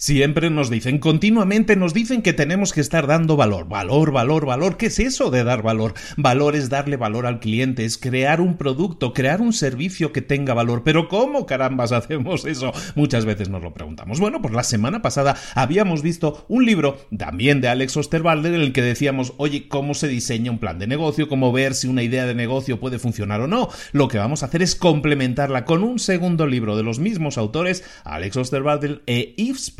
Siempre nos dicen, continuamente nos dicen que tenemos que estar dando valor, valor, valor, valor. ¿Qué es eso de dar valor? Valor es darle valor al cliente, es crear un producto, crear un servicio que tenga valor. Pero ¿cómo carambas hacemos eso? Muchas veces nos lo preguntamos. Bueno, pues la semana pasada habíamos visto un libro también de Alex Osterwalder en el que decíamos, oye, ¿cómo se diseña un plan de negocio? ¿Cómo ver si una idea de negocio puede funcionar o no? Lo que vamos a hacer es complementarla con un segundo libro de los mismos autores, Alex Osterwalder e Yves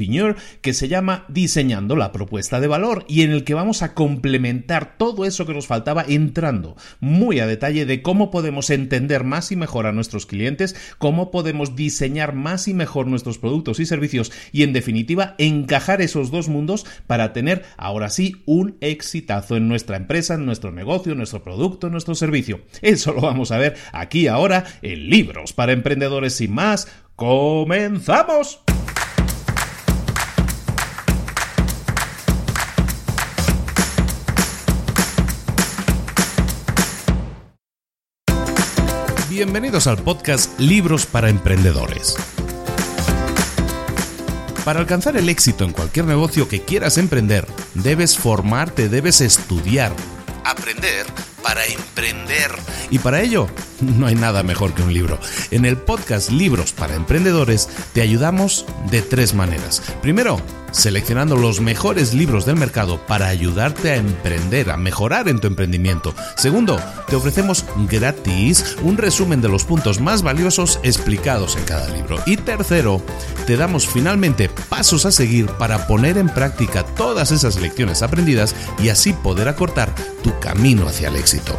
que se llama Diseñando la propuesta de valor y en el que vamos a complementar todo eso que nos faltaba entrando muy a detalle de cómo podemos entender más y mejor a nuestros clientes, cómo podemos diseñar más y mejor nuestros productos y servicios y en definitiva encajar esos dos mundos para tener ahora sí un exitazo en nuestra empresa, en nuestro negocio, en nuestro producto, en nuestro servicio. Eso lo vamos a ver aquí ahora en Libros para Emprendedores y más. ¡Comenzamos! Bienvenidos al podcast Libros para Emprendedores. Para alcanzar el éxito en cualquier negocio que quieras emprender, debes formarte, debes estudiar, aprender para emprender. Y para ello, no hay nada mejor que un libro. En el podcast Libros para Emprendedores te ayudamos de tres maneras. Primero, seleccionando los mejores libros del mercado para ayudarte a emprender, a mejorar en tu emprendimiento. Segundo, te ofrecemos gratis un resumen de los puntos más valiosos explicados en cada libro. Y tercero, te damos finalmente pasos a seguir para poner en práctica todas esas lecciones aprendidas y así poder acortar tu camino hacia el éxito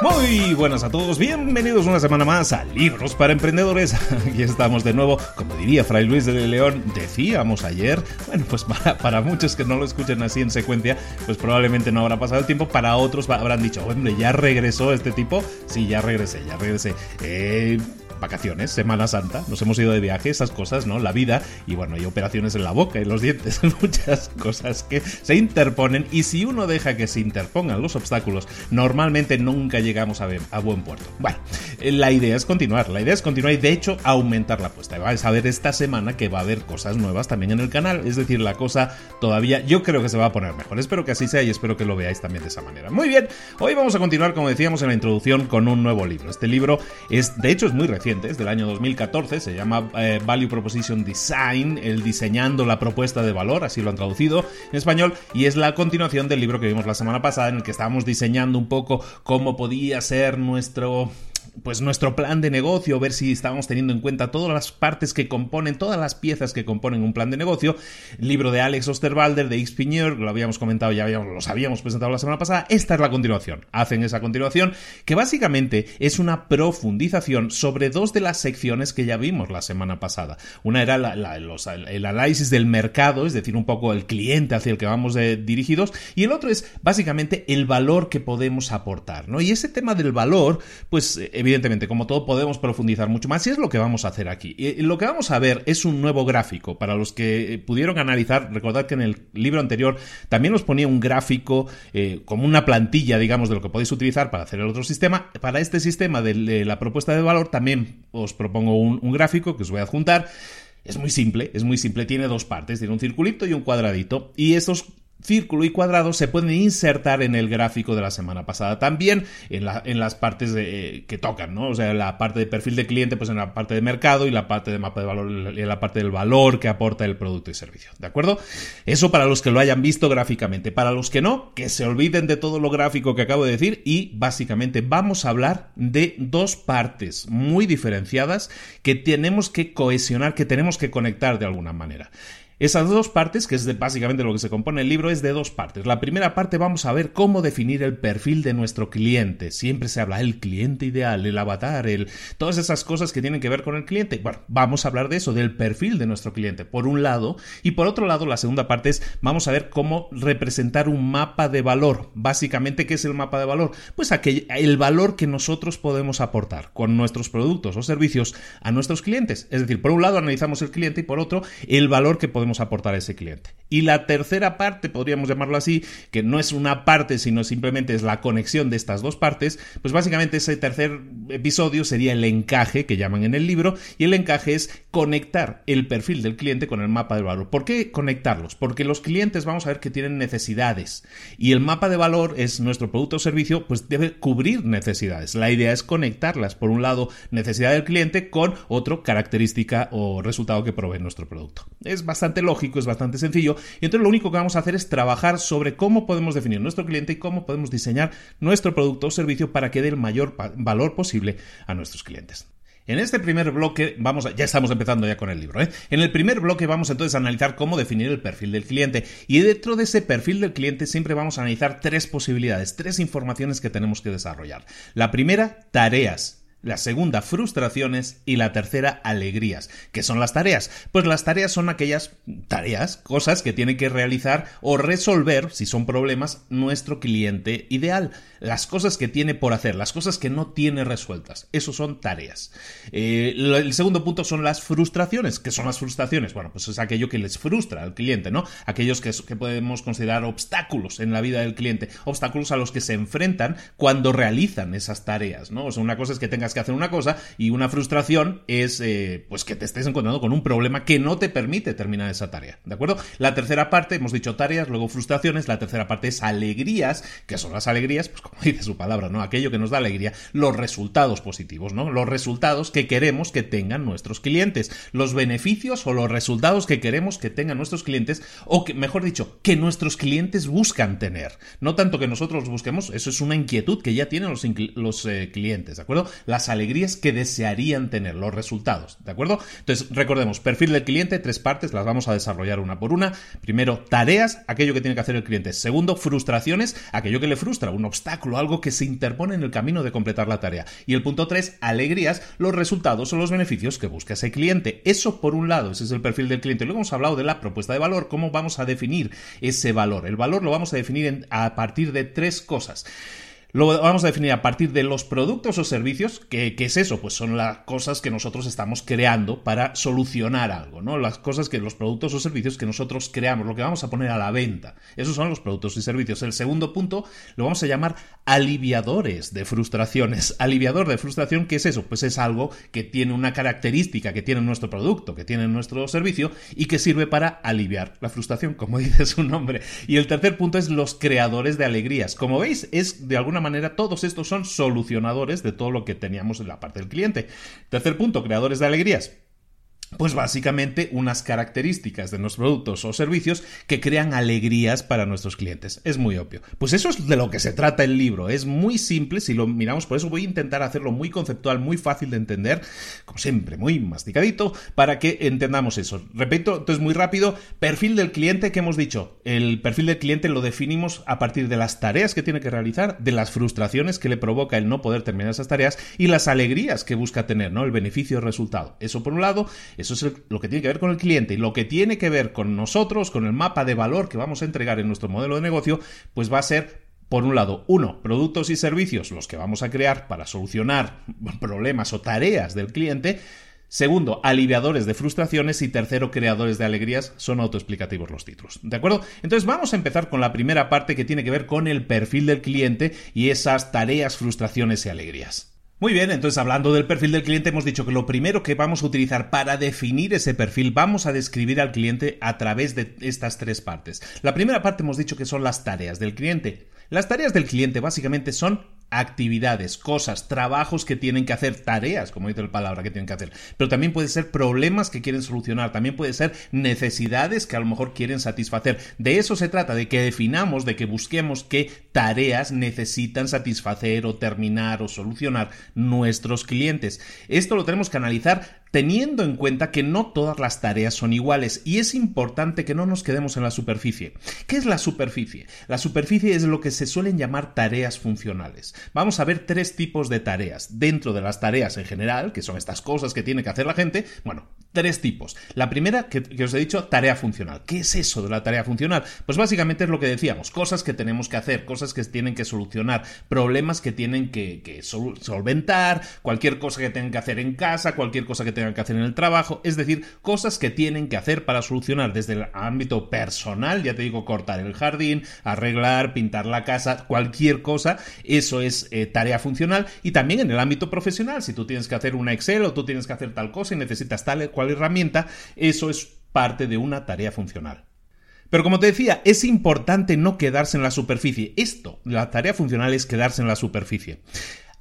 Muy buenas a todos, bienvenidos una semana más a Libros para Emprendedores. Aquí estamos de nuevo, como diría Fray Luis de León, decíamos ayer, bueno, pues para, muchos que no lo escuchen así en secuencia, pues probablemente no habrá pasado el tiempo, para otros habrán dicho, hombre, ya regresó este tipo, sí, ya regresé, ya regresé. Eh, vacaciones, Semana Santa, nos hemos ido de viaje, esas cosas, ¿no? La vida, y bueno, hay operaciones en la boca y los dientes, muchas cosas que se interponen, y si uno deja que se interpongan los obstáculos, normalmente nunca llegamos a, a buen puerto. Bueno, eh, la idea es continuar, la idea es continuar y de hecho aumentar la apuesta. Vais a ver esta semana que va a haber cosas nuevas también en el canal, es decir, la cosa todavía yo creo que se va a poner mejor. Espero que así sea y espero que lo veáis también de esa manera. Muy bien, hoy vamos a continuar, como decíamos en la introducción, con un nuevo libro. Este libro es, de hecho, es muy reciente es del año 2014, se llama eh, Value Proposition Design, el diseñando la propuesta de valor, así lo han traducido en español, y es la continuación del libro que vimos la semana pasada en el que estábamos diseñando un poco cómo podía ser nuestro pues nuestro plan de negocio, ver si estamos teniendo en cuenta todas las partes que componen, todas las piezas que componen un plan de negocio. libro de Alex Osterwalder, de X lo habíamos comentado, ya habíamos, los habíamos presentado la semana pasada. Esta es la continuación. Hacen esa continuación, que básicamente es una profundización sobre dos de las secciones que ya vimos la semana pasada. Una era el análisis del mercado, es decir, un poco el cliente hacia el que vamos eh, dirigidos, y el otro es básicamente el valor que podemos aportar, ¿no? Y ese tema del valor, pues evidentemente, como todo, podemos profundizar mucho más y es lo que vamos a hacer aquí. Y lo que vamos a ver es un nuevo gráfico. Para los que pudieron analizar, recordad que en el libro anterior también os ponía un gráfico eh, como una plantilla, digamos, de lo que podéis utilizar para hacer el otro sistema. Para este sistema de, la propuesta de valor también os propongo un gráfico que os voy a adjuntar. Es muy simple, es muy simple, tiene dos partes, tiene un circulito y un cuadradito. Y estos círculo y cuadrado se pueden insertar en el gráfico de la semana pasada. También en, la, en las partes de, que tocan, ¿no? O sea, la parte de perfil de cliente, pues en la parte de mercado y la parte de mapa de valor y la parte del valor que aporta el producto y servicio. ¿De acuerdo? Eso para los que lo hayan visto gráficamente. Para los que no, que se olviden de todo lo gráfico que acabo de decir y básicamente vamos a hablar de dos partes muy diferenciadas que tenemos que cohesionar, que tenemos que conectar de alguna manera. Esas dos partes, que es básicamente lo que se compone el libro, es de dos partes. La primera parte vamos a ver cómo definir el perfil de nuestro cliente. Siempre se habla el cliente ideal, el avatar, el todas esas cosas que tienen que ver con el cliente. Bueno, vamos a hablar de eso, del perfil de nuestro cliente, por un lado, y por otro lado, la segunda parte es vamos a ver cómo representar un mapa de valor. Básicamente, ¿qué es el mapa de valor? Pues aquel, el valor que nosotros podemos aportar con nuestros productos o servicios a nuestros clientes. Es decir, por un lado analizamos el cliente y por otro el valor que podemos aportar a ese cliente. Y la tercera parte, podríamos llamarlo así, que no es una parte, sino simplemente es la conexión de estas dos partes, pues básicamente ese tercer episodio sería el encaje que llaman en el libro, y el encaje es conectar el perfil del cliente con el mapa de valor. ¿Por qué conectarlos? Porque los clientes vamos a ver que tienen necesidades y el mapa de valor es nuestro producto o servicio, pues debe cubrir necesidades. La idea es conectarlas, por un lado, necesidad del cliente con otro característica o resultado que provee nuestro producto. Es bastante lógico, es bastante sencillo. Y entonces lo único que vamos a hacer es trabajar sobre cómo podemos definir nuestro cliente y cómo podemos diseñar nuestro producto o servicio para que dé el mayor valor posible a nuestros clientes. En este primer bloque, vamos ya estamos empezando ya con el libro, ¿eh? En el primer bloque vamos entonces a analizar cómo definir el perfil del cliente. Y dentro de ese perfil del cliente siempre vamos a analizar tres posibilidades, tres informaciones que tenemos que desarrollar. La primera, tareas la segunda, frustraciones. Y la tercera, alegrías. ¿Qué son las tareas? Pues las tareas son aquellas tareas, cosas que tiene que realizar o resolver, si son problemas, nuestro cliente ideal. Las cosas que tiene por hacer, las cosas que no tiene resueltas. Eso son tareas. Eh, el segundo punto son las frustraciones. ¿Qué son las frustraciones? Bueno, pues es aquello que les frustra al cliente, ¿no? Aquellos que, que podemos considerar obstáculos en la vida del cliente. Obstáculos a los que se enfrentan cuando realizan esas tareas, ¿no? O sea, una cosa es que tengas que hacer una cosa y una frustración es eh, pues que te estés encontrando con un problema que no te permite terminar esa tarea, ¿de acuerdo? La tercera parte, hemos dicho tareas, luego frustraciones, la tercera parte es alegrías, que son las alegrías, pues como dice su palabra, ¿no? Aquello que nos da alegría, los resultados positivos, ¿no? Los resultados que queremos que tengan nuestros clientes, los beneficios o los resultados que queremos que tengan nuestros clientes o que, mejor dicho, que nuestros clientes buscan tener. No tanto que nosotros los busquemos, eso es una inquietud que ya tienen los, los eh, clientes, ¿de acuerdo? Las alegrías que desearían tener, los resultados, ¿de acuerdo? Entonces, recordemos, perfil del cliente, tres partes, las vamos a desarrollar una por una. Primero, tareas, aquello que tiene que hacer el cliente. Segundo, frustraciones, aquello que le frustra, un obstáculo, algo que se interpone en el camino de completar la tarea. Y el punto tres, alegrías, los resultados o los beneficios que busca ese cliente. Eso por un lado, ese es el perfil del cliente. Luego hemos hablado de la propuesta de valor, cómo vamos a definir ese valor. El valor lo vamos a definir a partir de tres cosas. Lo vamos a definir a partir de los productos o servicios. ¿Qué, es eso? Pues son las cosas que nosotros estamos creando para solucionar algo, ¿no? Las cosas que los productos o servicios que nosotros creamos, lo que vamos a poner a la venta. Esos son los productos y servicios. El segundo punto lo vamos a llamar aliviadores de frustraciones. Aliviador de frustración, ¿qué es eso? Pues es algo que tiene una característica que tiene nuestro producto, que tiene nuestro servicio y que sirve para aliviar la frustración, como dice su nombre. Y el tercer punto es los creadores de alegrías. Como veis, es de alguna manera todos estos son solucionadores de todo lo que teníamos en la parte del cliente. Tercer punto, creadores de alegrías pues básicamente unas características de nuestros productos o servicios que crean alegrías para nuestros clientes. Es muy obvio. Pues eso es de lo que se trata el libro. Es muy simple si lo miramos, por eso voy a intentar hacerlo muy conceptual, muy fácil de entender, como siempre, muy masticadito, para que entendamos eso. Repito, entonces muy rápido, perfil del cliente que hemos dicho. El perfil del cliente lo definimos a partir de las tareas que tiene que realizar, de las frustraciones que le provoca el no poder terminar esas tareas y las alegrías que busca tener, ¿no? El beneficio y resultado. Eso por un lado. Eso es lo que tiene que ver con el cliente y lo que tiene que ver con nosotros, con el mapa de valor que vamos a entregar en nuestro modelo de negocio, pues va a ser por un lado, uno, productos y servicios, los que vamos a crear para solucionar problemas o tareas del cliente. Segundo, aliviadores de frustraciones y tercero, creadores de alegrías. Son autoexplicativos los títulos. ¿De acuerdo? Entonces vamos a empezar con la primera parte que tiene que ver con el perfil del cliente y esas tareas, frustraciones y alegrías. Muy bien, entonces hablando del perfil del cliente hemos dicho que lo primero que vamos a utilizar para definir ese perfil vamos a describir al cliente a través de estas tres partes. La primera parte hemos dicho que son las tareas del cliente. Las tareas del cliente básicamente son actividades, cosas, trabajos que tienen que hacer, tareas, como dice la palabra que tienen que hacer, pero también puede ser problemas que quieren solucionar, también puede ser necesidades que a lo mejor quieren satisfacer. De eso se trata, de que definamos, de que busquemos qué tareas necesitan satisfacer o terminar o solucionar nuestros clientes. Esto lo tenemos que analizar teniendo en cuenta que no todas las tareas son iguales y es importante que no nos quedemos en la superficie. ¿Qué es la superficie? La superficie es lo que se suelen llamar tareas funcionales. Vamos a ver tres tipos de tareas. Dentro de las tareas en general, que son estas cosas que tiene que hacer la gente, bueno, tres tipos. La primera, que, os he dicho, tarea funcional. ¿Qué es eso de la tarea funcional? Pues básicamente es lo que decíamos, cosas que tenemos que hacer, cosas que tienen que solucionar, problemas que tienen que, solventar, cualquier cosa que tengan que hacer en casa, cualquier cosa que tengan que hacer en el trabajo, es decir, cosas que tienen que hacer para solucionar desde el ámbito personal, ya te digo, cortar el jardín, arreglar, pintar la casa, cualquier cosa, eso es eh, tarea funcional y también en el ámbito profesional, si tú tienes que hacer una Excel o tú tienes que hacer tal cosa y necesitas tal cual herramienta, eso es parte de una tarea funcional. Pero como te decía, es importante no quedarse en la superficie. Esto, la tarea funcional es quedarse en la superficie.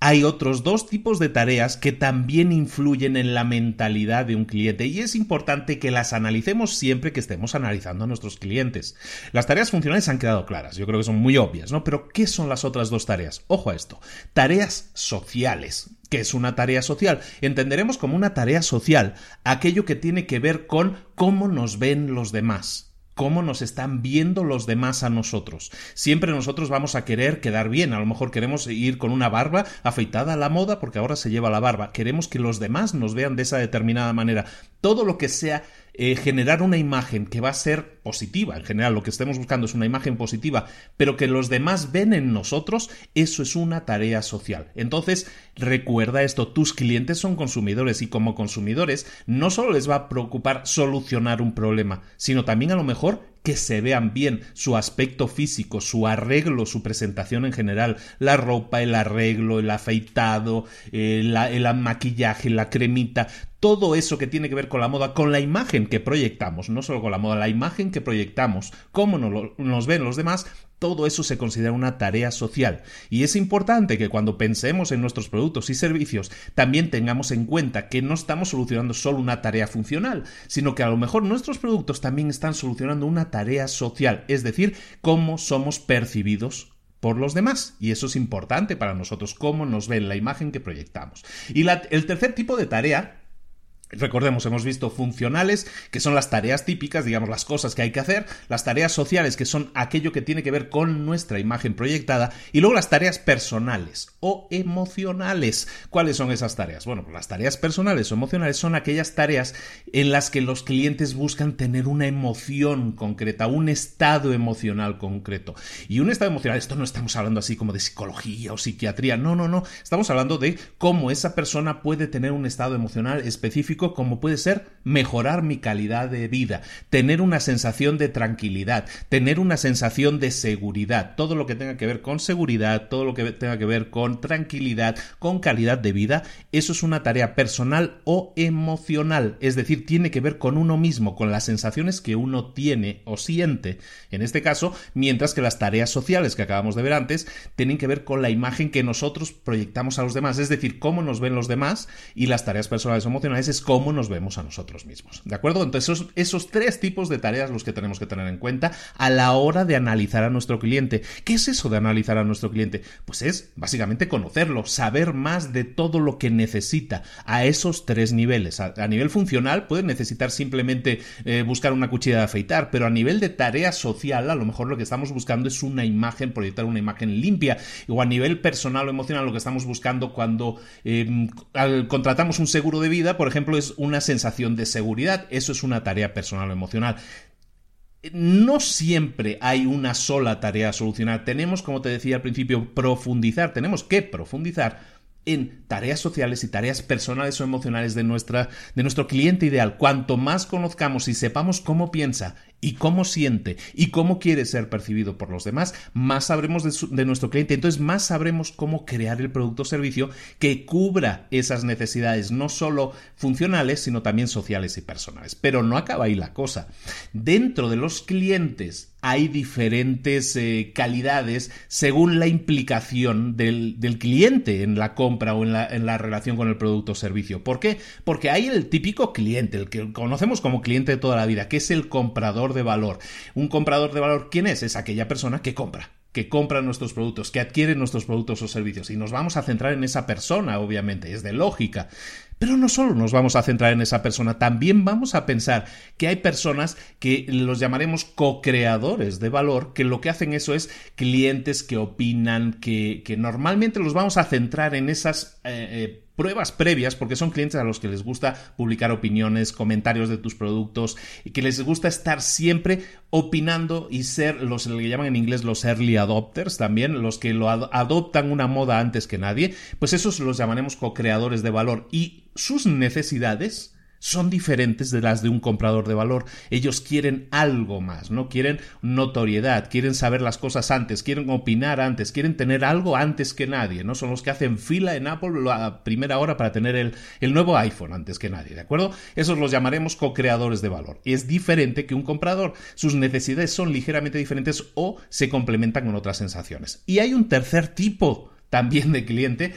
Hay otros dos tipos de tareas que también influyen en la mentalidad de un cliente y es importante que las analicemos siempre que estemos analizando a nuestros clientes. Las tareas funcionales han quedado claras, yo creo que son muy obvias, ¿no? Pero ¿qué son las otras dos tareas? Ojo a esto. Tareas sociales. ¿Qué es una tarea social? Entenderemos como una tarea social aquello que tiene que ver con cómo nos ven los demás cómo nos están viendo los demás a nosotros. Siempre nosotros vamos a querer quedar bien, a lo mejor queremos ir con una barba afeitada a la moda porque ahora se lleva la barba, queremos que los demás nos vean de esa determinada manera. Todo lo que sea eh, generar una imagen que va a ser positiva, en general lo que estemos buscando es una imagen positiva, pero que los demás ven en nosotros, eso es una tarea social. Entonces, recuerda esto, tus clientes son consumidores y como consumidores no solo les va a preocupar solucionar un problema, sino también a lo mejor que se vean bien su aspecto físico, su arreglo, su presentación en general, la ropa, el arreglo, el afeitado, eh, el maquillaje, la cremita, todo eso que tiene que ver con la moda, con la imagen que proyectamos, no solo con la moda, la imagen que proyectamos, cómo nos, ven los demás, todo eso se considera una tarea social. Y es importante que cuando pensemos en nuestros productos y servicios también tengamos en cuenta que no estamos solucionando solo una tarea funcional, sino que a lo mejor nuestros productos también están solucionando una tarea social, es decir, cómo somos percibidos por los demás. Y eso es importante para nosotros, cómo nos ven la imagen que proyectamos. Y el tercer tipo de tarea Recordemos, hemos visto funcionales, que son las tareas típicas, digamos, las cosas que hay que hacer, las tareas sociales, que son aquello que tiene que ver con nuestra imagen proyectada, y luego las tareas personales o emocionales. ¿Cuáles son esas tareas? Bueno, pues las tareas personales o emocionales son aquellas tareas en las que los clientes buscan tener una emoción concreta, un estado emocional concreto. Y un estado emocional, esto no estamos hablando así como de psicología o psiquiatría, no, no, no, estamos hablando de cómo esa persona puede tener un estado emocional específico como puede ser mejorar mi calidad de vida, tener una sensación de tranquilidad, tener una sensación de seguridad, todo lo que tenga que ver con seguridad, todo lo que tenga que ver con tranquilidad, con calidad de vida, eso es una tarea personal o emocional, es decir, tiene que ver con uno mismo, con las sensaciones que uno tiene o siente, en este caso, mientras que las tareas sociales que acabamos de ver antes tienen que ver con la imagen que nosotros proyectamos a los demás, es decir, cómo nos ven los demás y las tareas personales o emocionales es cómo nos vemos a nosotros mismos. ¿De acuerdo? Entonces, esos, tres tipos de tareas los que tenemos que tener en cuenta a la hora de analizar a nuestro cliente. ¿Qué es eso de analizar a nuestro cliente? Pues es básicamente conocerlo, saber más de todo lo que necesita a esos tres niveles. A, nivel funcional puede necesitar simplemente eh, buscar una cuchilla de afeitar, pero a nivel de tarea social, a lo mejor lo que estamos buscando es una imagen, proyectar una imagen limpia. O a nivel personal o emocional, lo que estamos buscando cuando eh, contratamos un seguro de vida, por ejemplo, es una sensación de seguridad. Eso es una tarea personal o emocional. No siempre hay una sola tarea a solucionar. Tenemos, como te decía al principio, profundizar. Tenemos que profundizar en tareas sociales y tareas personales o emocionales de, nuestra, de nuestro cliente ideal. Cuanto más conozcamos y sepamos cómo piensa y cómo siente y cómo quiere ser percibido por los demás, más sabremos de, nuestro cliente. Entonces, más sabremos cómo crear el producto o servicio que cubra esas necesidades, no solo funcionales, sino también sociales y personales. Pero no acaba ahí la cosa. Dentro de los clientes hay diferentes eh, calidades según la implicación del, cliente en la compra o en la, en la relación con el producto o servicio. ¿Por qué? Porque hay el típico cliente, el que conocemos como cliente de toda la vida, que es el comprador de valor. Un comprador de valor, ¿quién es? Es aquella persona que compra que compra nuestros productos, que adquiere nuestros productos o servicios. Y nos vamos a centrar en esa persona, obviamente, es de lógica. Pero no solo nos vamos a centrar en esa persona, también vamos a pensar que hay personas que los llamaremos co-creadores de valor, que lo que hacen eso es clientes que opinan, que, que normalmente los vamos a centrar en esas... Eh, eh, pruebas previas, porque son clientes a los que les gusta publicar opiniones, comentarios de tus productos y que les gusta estar siempre opinando y ser los que llaman en inglés los early adopters también, los que lo adoptan una moda antes que nadie, pues esos los llamaremos co-creadores de valor. Y sus necesidades son diferentes de las de un comprador de valor. Ellos quieren algo más, ¿no? Quieren notoriedad, quieren saber las cosas antes, quieren opinar antes, quieren tener algo antes que nadie, ¿no? Son los que hacen fila en Apple a primera hora para tener el, el nuevo iPhone antes que nadie, ¿de acuerdo? Esos los llamaremos co-creadores de valor. Es diferente que un comprador. Sus necesidades son ligeramente diferentes o se complementan con otras sensaciones. Y hay un tercer tipo también de cliente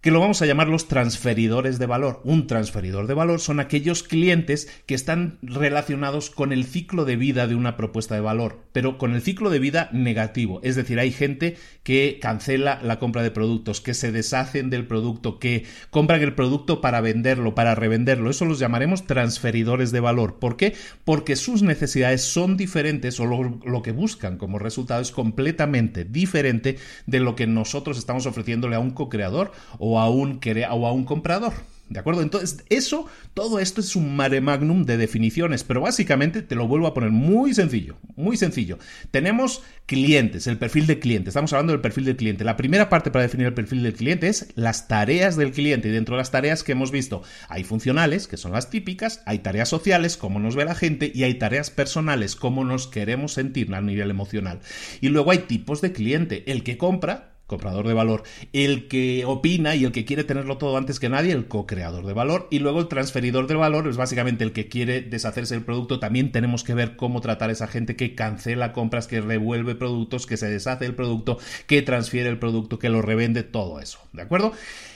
que lo vamos a llamar los transferidores de valor. Un transferidor de valor son aquellos clientes que están relacionados con el ciclo de vida de una propuesta de valor, pero con el ciclo de vida negativo. Es decir, hay gente que cancela la compra de productos, que se deshacen del producto, que compran el producto para venderlo, para revenderlo. Eso los llamaremos transferidores de valor. ¿Por qué? Porque sus necesidades son diferentes o lo, que buscan como resultado es completamente diferente de lo que nosotros estamos ofreciéndole a un co-creador o o a un, o comprador. ¿De acuerdo? Entonces, eso, todo esto es un mare magnum de definiciones, pero básicamente te lo vuelvo a poner muy sencillo, muy sencillo. Tenemos clientes, el perfil de cliente. Estamos hablando del perfil del cliente. La primera parte para definir el perfil del cliente es las tareas del cliente. Y dentro de las tareas que hemos visto, hay funcionales, que son las típicas, hay tareas sociales, cómo nos ve la gente, y hay tareas personales, cómo nos queremos sentir a nivel emocional. Y luego hay tipos de cliente. El que compra, comprador de valor, el que opina y el que quiere tenerlo todo antes que nadie, el co-creador de valor, y luego el transferidor de valor es básicamente el que quiere deshacerse del producto. También tenemos que ver cómo tratar a esa gente que cancela compras, que revuelve productos, que se deshace el producto, que transfiere el producto, que lo revende, todo eso, ¿de acuerdo?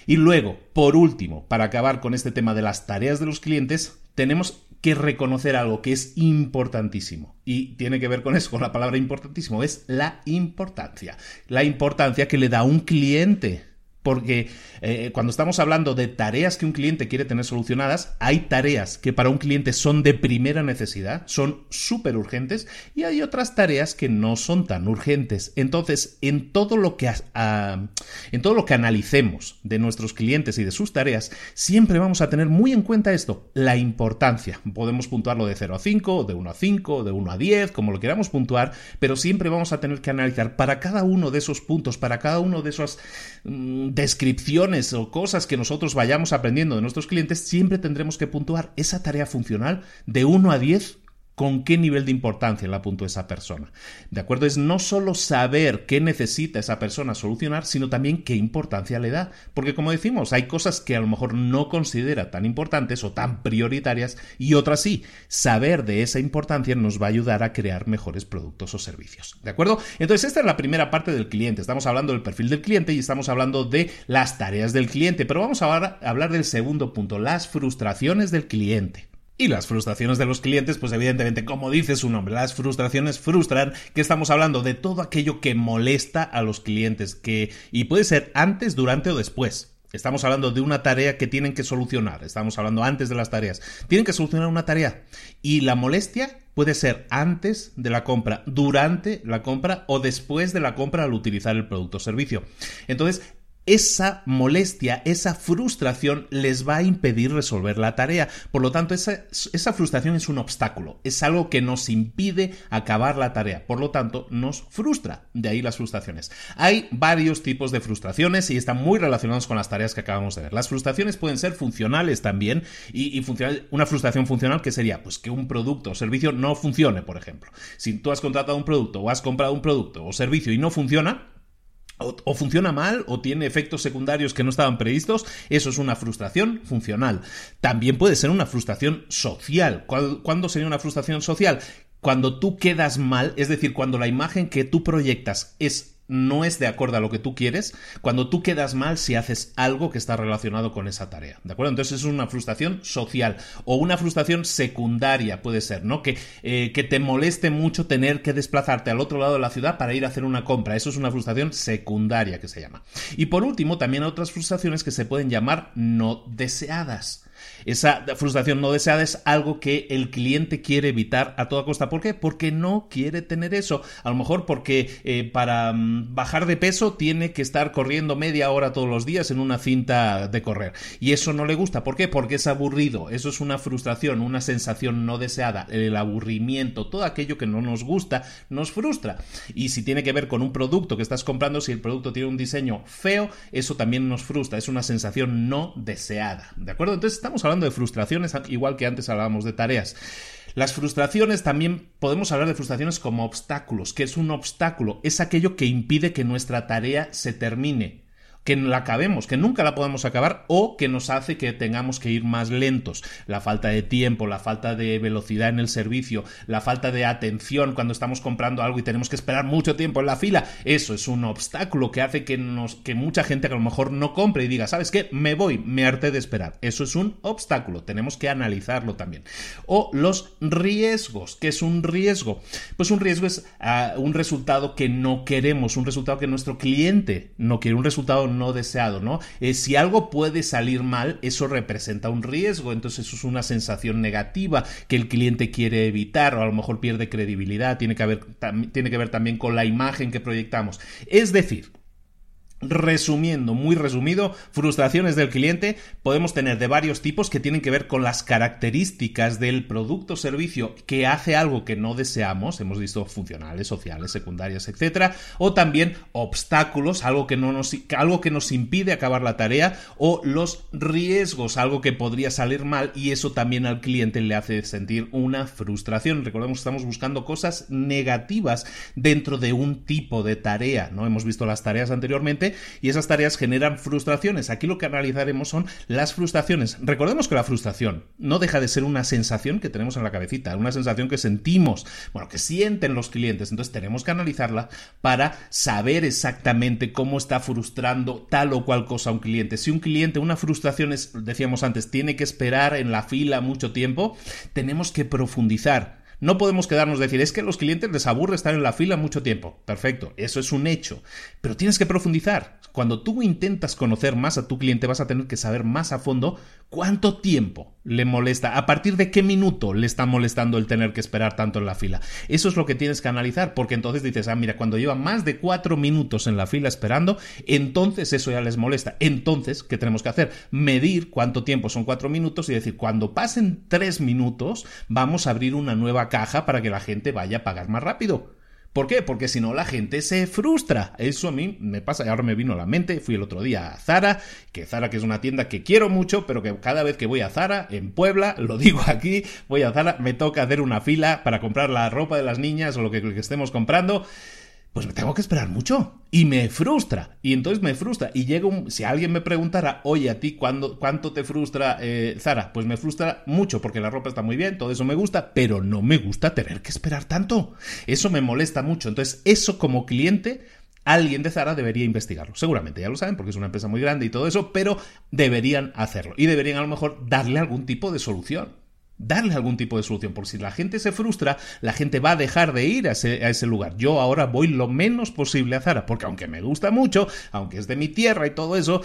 Y luego, por último, para acabar con este tema de las tareas de los clientes, tenemos que reconocer algo que es importantísimo. Y tiene que ver con eso, con la palabra importantísimo, es la importancia. La importancia que le da un cliente porque eh, cuando estamos hablando de tareas que un cliente quiere tener solucionadas, hay tareas que para un cliente son de primera necesidad, son súper urgentes, y hay otras tareas que no son tan urgentes. Entonces, en todo lo que en todo lo que analicemos de nuestros clientes y de sus tareas, siempre vamos a tener muy en cuenta esto, la importancia. Podemos puntuarlo de 0 a 5, de 1 a 5, de 1 a 10, como lo queramos puntuar, pero siempre vamos a tener que analizar para cada uno de esos puntos, para cada uno de esos mm, descripciones o cosas que nosotros vayamos aprendiendo de nuestros clientes, siempre tendremos que puntuar esa tarea funcional de 1 a 10 con qué nivel de importancia la apuntó esa persona. ¿De acuerdo? Es no solo saber qué necesita esa persona solucionar, sino también qué importancia le da. Porque como decimos, hay cosas que a lo mejor no considera tan importantes o tan prioritarias y otras sí. Saber de esa importancia nos va a ayudar a crear mejores productos o servicios. ¿De acuerdo? Entonces esta es la primera parte del cliente. Estamos hablando del perfil del cliente y estamos hablando de las tareas del cliente. Pero vamos ahora a hablar del segundo punto, las frustraciones del cliente. Y las frustraciones de los clientes, pues evidentemente, como dice su nombre, las frustraciones frustran, que estamos hablando de todo aquello que molesta a los clientes, que y puede ser antes, durante o después. Estamos hablando de una tarea que tienen que solucionar, estamos hablando antes de las tareas. Tienen que solucionar una tarea y la molestia puede ser antes de la compra, durante la compra o después de la compra al utilizar el producto o servicio. Entonces, esa molestia, esa frustración les va a impedir resolver la tarea. Por lo tanto, esa, frustración es un obstáculo, es algo que nos impide acabar la tarea. Por lo tanto, nos frustra. De ahí las frustraciones. Hay varios tipos de frustraciones y están muy relacionados con las tareas que acabamos de ver. Las frustraciones pueden ser funcionales también y, una frustración funcional que sería pues que un producto o servicio no funcione, por ejemplo. Si tú has contratado un producto o has comprado un producto o servicio y no funciona, o, funciona mal o tiene efectos secundarios que no estaban previstos, eso es una frustración funcional. También puede ser una frustración social. ¿Cuándo sería una frustración social? Cuando tú quedas mal, es decir, cuando la imagen que tú proyectas es no es de acuerdo a lo que tú quieres, cuando tú quedas mal si haces algo que está relacionado con esa tarea. ¿De acuerdo? Entonces es una frustración social o una frustración secundaria, puede ser, ¿no? Que, eh, que te moleste mucho tener que desplazarte al otro lado de la ciudad para ir a hacer una compra. Eso es una frustración secundaria que se llama. Y por último, también hay otras frustraciones que se pueden llamar no deseadas. Esa frustración no deseada es algo que el cliente quiere evitar a toda costa. ¿Por qué? Porque no quiere tener eso. A lo mejor porque eh, para mm, bajar de peso tiene que estar corriendo media hora todos los días en una cinta de correr. Y eso no le gusta. ¿Por qué? Porque es aburrido. Eso es una frustración, una sensación no deseada. El aburrimiento, todo aquello que no nos gusta, nos frustra. Y si tiene que ver con un producto que estás comprando, si el producto tiene un diseño feo, eso también nos frustra. Es una sensación no deseada. ¿De acuerdo? Entonces estamos hablando de frustraciones, igual que antes hablábamos de tareas. Las frustraciones también podemos hablar de frustraciones como obstáculos. que es un obstáculo? Es aquello que impide que nuestra tarea se termine que la acabemos, que nunca la podemos acabar o que nos hace que tengamos que ir más lentos. La falta de tiempo, la falta de velocidad en el servicio, la falta de atención cuando estamos comprando algo y tenemos que esperar mucho tiempo en la fila, eso es un obstáculo que hace que, nos, que mucha gente que a lo mejor no compre y diga, ¿sabes qué? Me voy, me harté de esperar. Eso es un obstáculo, tenemos que analizarlo también. O los riesgos, ¿qué es un riesgo? Pues un riesgo es ah, un resultado que no queremos, un resultado que nuestro cliente no quiere, un resultado no deseado, ¿no? Eh, si algo puede salir mal, eso representa un riesgo, entonces eso es una sensación negativa que el cliente quiere evitar o a lo mejor pierde credibilidad, tiene que, tiene que ver también con la imagen que proyectamos. Es decir, Resumiendo, muy resumido, frustraciones del cliente podemos tener de varios tipos que tienen que ver con las características del producto o servicio que hace algo que no deseamos, hemos visto funcionales, sociales, secundarias, etcétera, o también obstáculos, algo que, no nos, algo que nos impide acabar la tarea, o los riesgos, algo que podría salir mal y eso también al cliente le hace sentir una frustración. Recordemos que estamos buscando cosas negativas dentro de un tipo de tarea, ¿no? Hemos visto las tareas anteriormente y esas tareas generan frustraciones. Aquí lo que analizaremos son las frustraciones. Recordemos que la frustración no deja de ser una sensación que tenemos en la cabecita, una sensación que sentimos, bueno, que sienten los clientes. Entonces tenemos que analizarla para saber exactamente cómo está frustrando tal o cual cosa a un cliente. Si un cliente, una frustración es, decíamos antes, tiene que esperar en la fila mucho tiempo, tenemos que profundizar no podemos quedarnos decir, es que a los clientes les aburre estar en la fila mucho tiempo. Perfecto, eso es un hecho. Pero tienes que profundizar. Cuando tú intentas conocer más a tu cliente, vas a tener que saber más a fondo cuánto tiempo le molesta, a partir de qué minuto le está molestando el tener que esperar tanto en la fila. Eso es lo que tienes que analizar, porque entonces dices, ah, mira, cuando lleva más de cuatro minutos en la fila esperando, entonces eso ya les molesta. Entonces, ¿qué tenemos que hacer? Medir cuánto tiempo son cuatro minutos y decir, cuando pasen tres minutos, vamos a abrir una nueva caja para que la gente vaya a pagar más rápido. ¿Por qué? Porque si no la gente se frustra. Eso a mí me pasa y ahora me vino a la mente. Fui el otro día a Zara, que Zara que es una tienda que quiero mucho, pero que cada vez que voy a Zara, en Puebla, lo digo aquí, voy a Zara, me toca hacer una fila para comprar la ropa de las niñas o lo que, lo que estemos comprando pues me tengo que esperar mucho y me frustra. Y entonces me frustra. Y llega un. Si alguien me preguntara, oye, a ti, ¿cuánto te frustra, eh, Zara? Pues me frustra mucho porque la ropa está muy bien, todo eso me gusta, pero no me gusta tener que esperar tanto. Eso me molesta mucho. Entonces, eso como cliente. Alguien de Zara debería investigarlo. Seguramente ya lo saben porque es una empresa muy grande y todo eso, pero deberían hacerlo. Y deberían a lo mejor darle algún tipo de solución darle algún tipo de solución, porque si la gente se frustra, la gente va a dejar de ir a ese, a ese, lugar. Yo ahora voy lo menos posible a Zara, porque aunque me gusta mucho, aunque es de mi tierra y todo eso,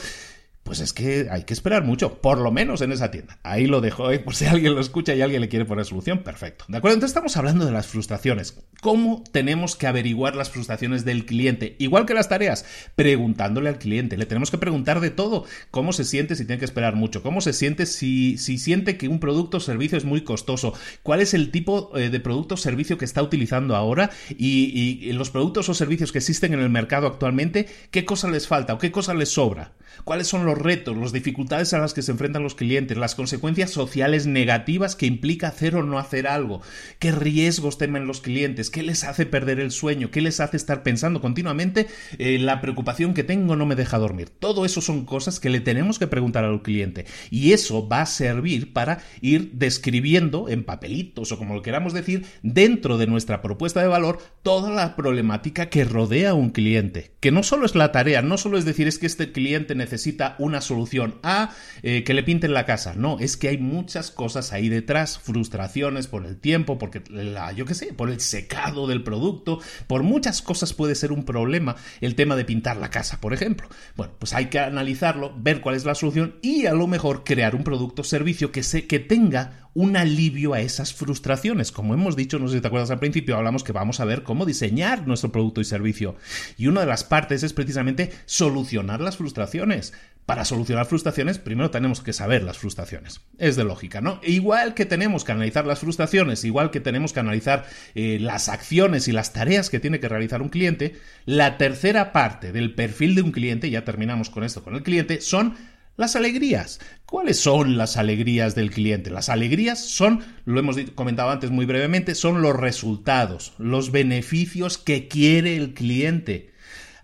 pues es que hay que esperar mucho, por lo menos en esa tienda. Ahí lo dejo, ¿eh? por si alguien lo escucha y alguien le quiere poner solución, perfecto. ¿De acuerdo? Entonces estamos hablando de las frustraciones. ¿Cómo tenemos que averiguar las frustraciones del cliente? Igual que las tareas, preguntándole al cliente. Le tenemos que preguntar de todo. ¿Cómo se siente si tiene que esperar mucho? ¿Cómo se siente si, si siente que un producto o servicio es muy costoso? ¿Cuál es el tipo eh, de producto o servicio que está utilizando ahora? Y, y los productos o servicios que existen en el mercado actualmente, ¿qué cosa les falta o qué cosa les sobra? Cuáles son los retos, las dificultades a las que se enfrentan los clientes, las consecuencias sociales negativas que implica hacer o no hacer algo, qué riesgos temen los clientes, qué les hace perder el sueño, qué les hace estar pensando continuamente eh, la preocupación que tengo no me deja dormir. Todo eso son cosas que le tenemos que preguntar al cliente y eso va a servir para ir describiendo en papelitos o como lo queramos decir dentro de nuestra propuesta de valor toda la problemática que rodea a un cliente, que no solo es la tarea, no solo es decir es que este cliente necesita una solución a eh, que le pinten la casa, no, es que hay muchas cosas ahí detrás, frustraciones por el tiempo, porque la, yo qué sé, por el secado del producto, por muchas cosas puede ser un problema el tema de pintar la casa, por ejemplo. Bueno, pues hay que analizarlo, ver cuál es la solución y a lo mejor crear un producto o servicio que, se, que tenga un alivio a esas frustraciones. Como hemos dicho, no sé si te acuerdas al principio, hablamos que vamos a ver cómo diseñar nuestro producto y servicio. Y una de las partes es precisamente solucionar las frustraciones. Para solucionar frustraciones, primero tenemos que saber las frustraciones. Es de lógica, ¿no? E igual que tenemos que analizar las frustraciones, igual que tenemos que analizar eh, las acciones y las tareas que tiene que realizar un cliente, la tercera parte del perfil de un cliente, ya terminamos con esto con el cliente, son las alegrías. ¿Cuáles son las alegrías del cliente? Las alegrías son, lo hemos comentado antes muy brevemente, son los resultados, los beneficios que quiere el cliente.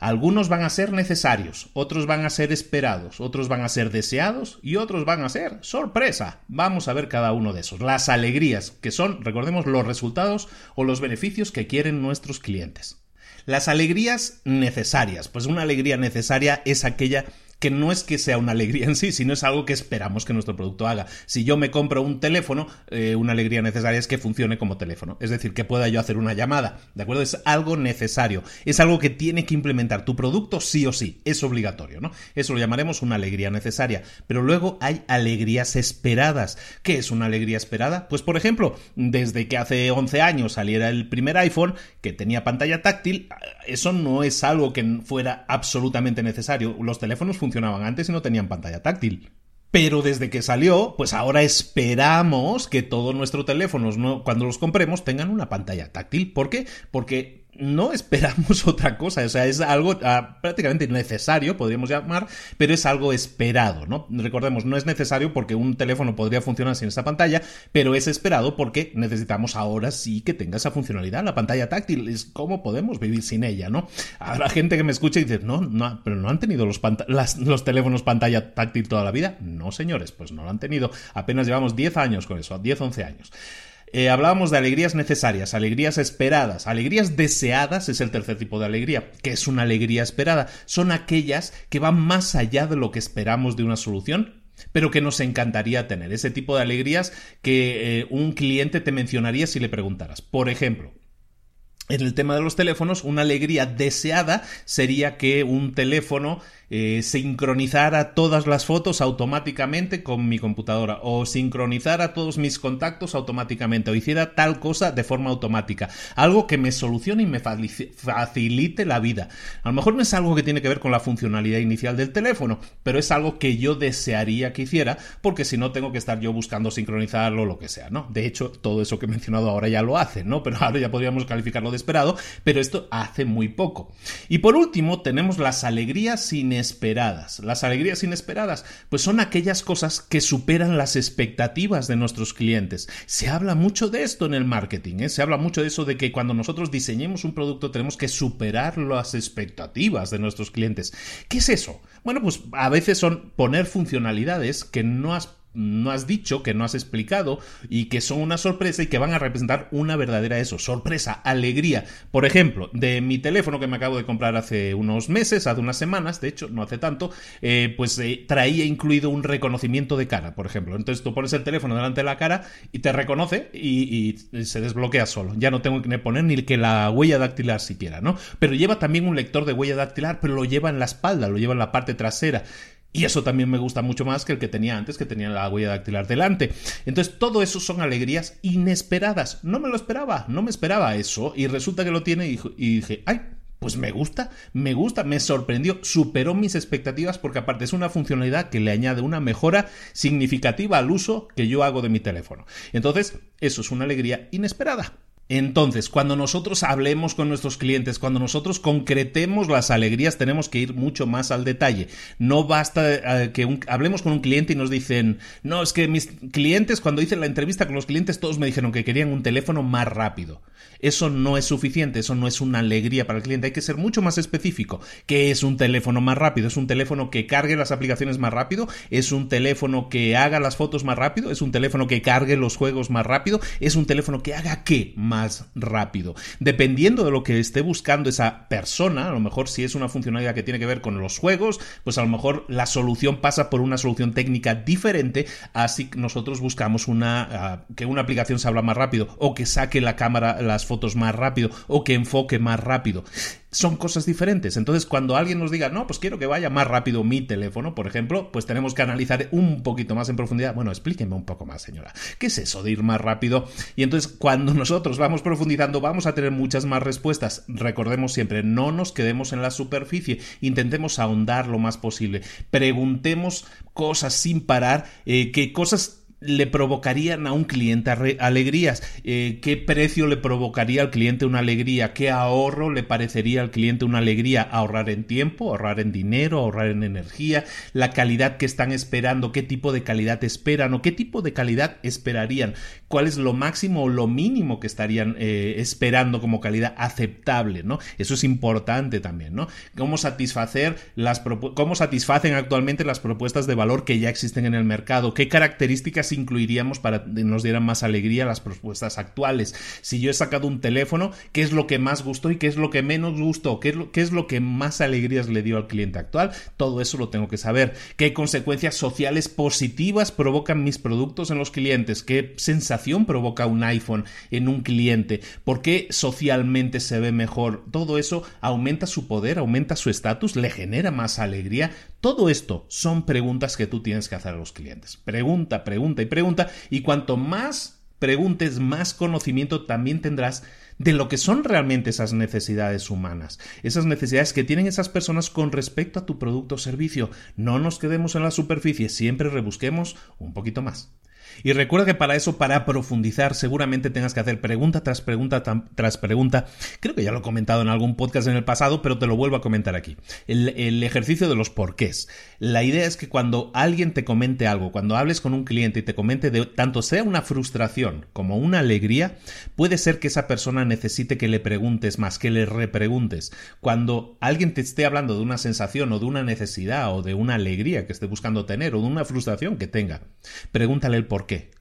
Algunos van a ser necesarios, otros van a ser esperados, otros van a ser deseados y otros van a ser sorpresa. Vamos a ver cada uno de esos. Las alegrías, que son, recordemos, los resultados o los beneficios que quieren nuestros clientes. Las alegrías necesarias. Pues una alegría necesaria es aquella que no es que sea una alegría en sí, sino es algo que esperamos que nuestro producto haga. Si yo me compro un teléfono, eh, una alegría necesaria es que funcione como teléfono, es decir, que pueda yo hacer una llamada, ¿de acuerdo? Es algo necesario, es algo que tiene que implementar tu producto sí o sí, es obligatorio, ¿no? Eso lo llamaremos una alegría necesaria, pero luego hay alegrías esperadas. ¿Qué es una alegría esperada? Pues por ejemplo, desde que hace 11 años saliera el primer iPhone que tenía pantalla táctil, eso no es algo que fuera absolutamente necesario. Los teléfonos funcionan antes y no tenían pantalla táctil. Pero desde que salió, pues ahora esperamos que todos nuestros teléfonos, cuando los compremos, tengan una pantalla táctil. ¿Por qué? Porque no esperamos otra cosa, o sea, es algo ah, prácticamente necesario, podríamos llamar, pero es algo esperado, ¿no? Recordemos, no es necesario porque un teléfono podría funcionar sin esa pantalla, pero es esperado porque necesitamos ahora sí que tenga esa funcionalidad, la pantalla táctil, es cómo podemos vivir sin ella, ¿no? Habrá gente que me escucha y dice, no, no, pero no han tenido los, los teléfonos pantalla táctil toda la vida. No, señores, pues no lo han tenido, apenas llevamos 10 años con eso, 10, 11 años. Eh, hablábamos de alegrías necesarias, alegrías esperadas, alegrías deseadas es el tercer tipo de alegría. que es una alegría esperada? Son aquellas que van más allá de lo que esperamos de una solución pero que nos encantaría tener. Ese tipo de alegrías que eh, un cliente te mencionaría si le preguntaras. Por ejemplo, en el tema de los teléfonos, una alegría deseada sería que un teléfono eh, sincronizara todas las fotos automáticamente con mi computadora o sincronizara todos mis contactos automáticamente o hiciera tal cosa de forma automática. Algo que me solucione y me facilite la vida. A lo mejor no es algo que tiene que ver con la funcionalidad inicial del teléfono, pero es algo que yo desearía que hiciera porque si no tengo que estar yo buscando sincronizarlo o lo que sea, ¿no? De hecho, todo eso que he mencionado ahora ya lo hace, ¿no? Pero ahora ya podríamos calificarlo de esperado, pero esto hace muy poco. Y por último, tenemos las alegrías sin inesperadas. Las alegrías inesperadas, pues son aquellas cosas que superan las expectativas de nuestros clientes. Se habla mucho de esto en el marketing, ¿eh? se habla mucho de eso de que cuando nosotros diseñemos un producto tenemos que superar las expectativas de nuestros clientes. ¿Qué es eso? Bueno, pues a veces son poner funcionalidades que no has no has dicho, que no has explicado y que son una sorpresa y que van a representar una verdadera eso, sorpresa, alegría. Por ejemplo, de mi teléfono que me acabo de comprar hace unos meses, hace unas semanas, de hecho, no hace tanto, eh, pues eh, traía incluido un reconocimiento de cara, por ejemplo. Entonces tú pones el teléfono delante de la cara y te reconoce y, y se desbloquea solo. Ya no tengo que poner ni que la huella dactilar siquiera, ¿no? Pero lleva también un lector de huella dactilar, pero lo lleva en la espalda, lo lleva en la parte trasera. Y eso también me gusta mucho más que el que tenía antes, que tenía la huella dactilar delante. Entonces, todo eso son alegrías inesperadas. No me lo esperaba, no me esperaba eso. Y resulta que lo tiene y, dije, ay, pues me gusta, me gusta, me sorprendió, superó mis expectativas porque aparte es una funcionalidad que le añade una mejora significativa al uso que yo hago de mi teléfono. Entonces, eso es una alegría inesperada. Entonces, cuando nosotros hablemos con nuestros clientes, cuando nosotros concretemos las alegrías, tenemos que ir mucho más al detalle. No basta eh, que hablemos con un cliente y nos dicen, no, es que mis clientes, cuando hice la entrevista con los clientes, todos me dijeron que querían un teléfono más rápido. Eso no es suficiente, eso no es una alegría para el cliente. Hay que ser mucho más específico. ¿Qué es un teléfono más rápido? ¿Es un teléfono que cargue las aplicaciones más rápido? ¿Es un teléfono que haga las fotos más rápido? ¿Es un teléfono que cargue los juegos más rápido? ¿Es un teléfono que haga qué más rápido. Dependiendo de lo que esté buscando esa persona, a lo mejor si es una funcionalidad que tiene que ver con los juegos, pues a lo mejor la solución pasa por una solución técnica diferente, así que nosotros buscamos una ah, que una aplicación se habla más rápido o que saque la cámara las fotos más rápido o que enfoque más rápido son cosas diferentes. Entonces, cuando alguien nos diga, no, pues quiero que vaya más rápido mi teléfono, por ejemplo, pues tenemos que analizar un poquito más en profundidad. Bueno, explíqueme un poco más, señora. ¿Qué es eso de ir más rápido? Y entonces, cuando nosotros vamos profundizando, vamos a tener muchas más respuestas. Recordemos siempre, no nos quedemos en la superficie, intentemos ahondar lo más posible. Preguntemos cosas sin parar, eh, qué cosas le provocarían a un cliente alegrías? Eh, ¿Qué precio le provocaría al cliente una alegría? ¿Qué ahorro le parecería al cliente una alegría? Ahorrar en tiempo, ahorrar en dinero, ahorrar en energía, la calidad que están esperando, qué tipo de calidad esperan o qué tipo de calidad esperarían, cuál es lo máximo o lo mínimo que estarían eh, esperando como calidad aceptable, ¿no? Eso es importante también, ¿no? Cómo satisfacer las cómo satisfacen actualmente las propuestas de valor que ya existen en el mercado, qué características incluiríamos para que nos dieran más alegría las propuestas actuales. Si yo he sacado un teléfono, ¿qué es lo que más gustó y qué es lo que menos gustó? ¿Qué es lo, qué es lo que más alegrías le dio al cliente actual? Todo eso lo tengo que saber. ¿Qué consecuencias sociales positivas provocan mis productos en los clientes? ¿Qué sensación provoca un iPhone en un cliente? ¿Por qué socialmente se ve mejor? Todo eso aumenta su poder, aumenta su estatus, le genera más alegría. Todo esto son preguntas que tú tienes que hacer a los clientes. Pregunta, pregunta y pregunta. Y cuanto más preguntes, más conocimiento también tendrás de lo que son realmente esas necesidades humanas, esas necesidades que tienen esas personas con respecto a tu producto o servicio. No nos quedemos en la superficie, siempre rebusquemos un poquito más. Y recuerda que para eso, para profundizar, seguramente tengas que hacer pregunta tras pregunta tras pregunta. Creo que ya lo he comentado en algún podcast en el pasado, pero te lo vuelvo a comentar aquí. El, ejercicio de los porqués. La idea es que cuando alguien te comente algo, cuando hables con un cliente y te comente de tanto sea una frustración como una alegría, puede ser que esa persona necesite que le preguntes más, que le repreguntes. Cuando alguien te esté hablando de una sensación o de una necesidad o de una alegría que esté buscando tener o de una frustración que tenga, pregúntale el por qué.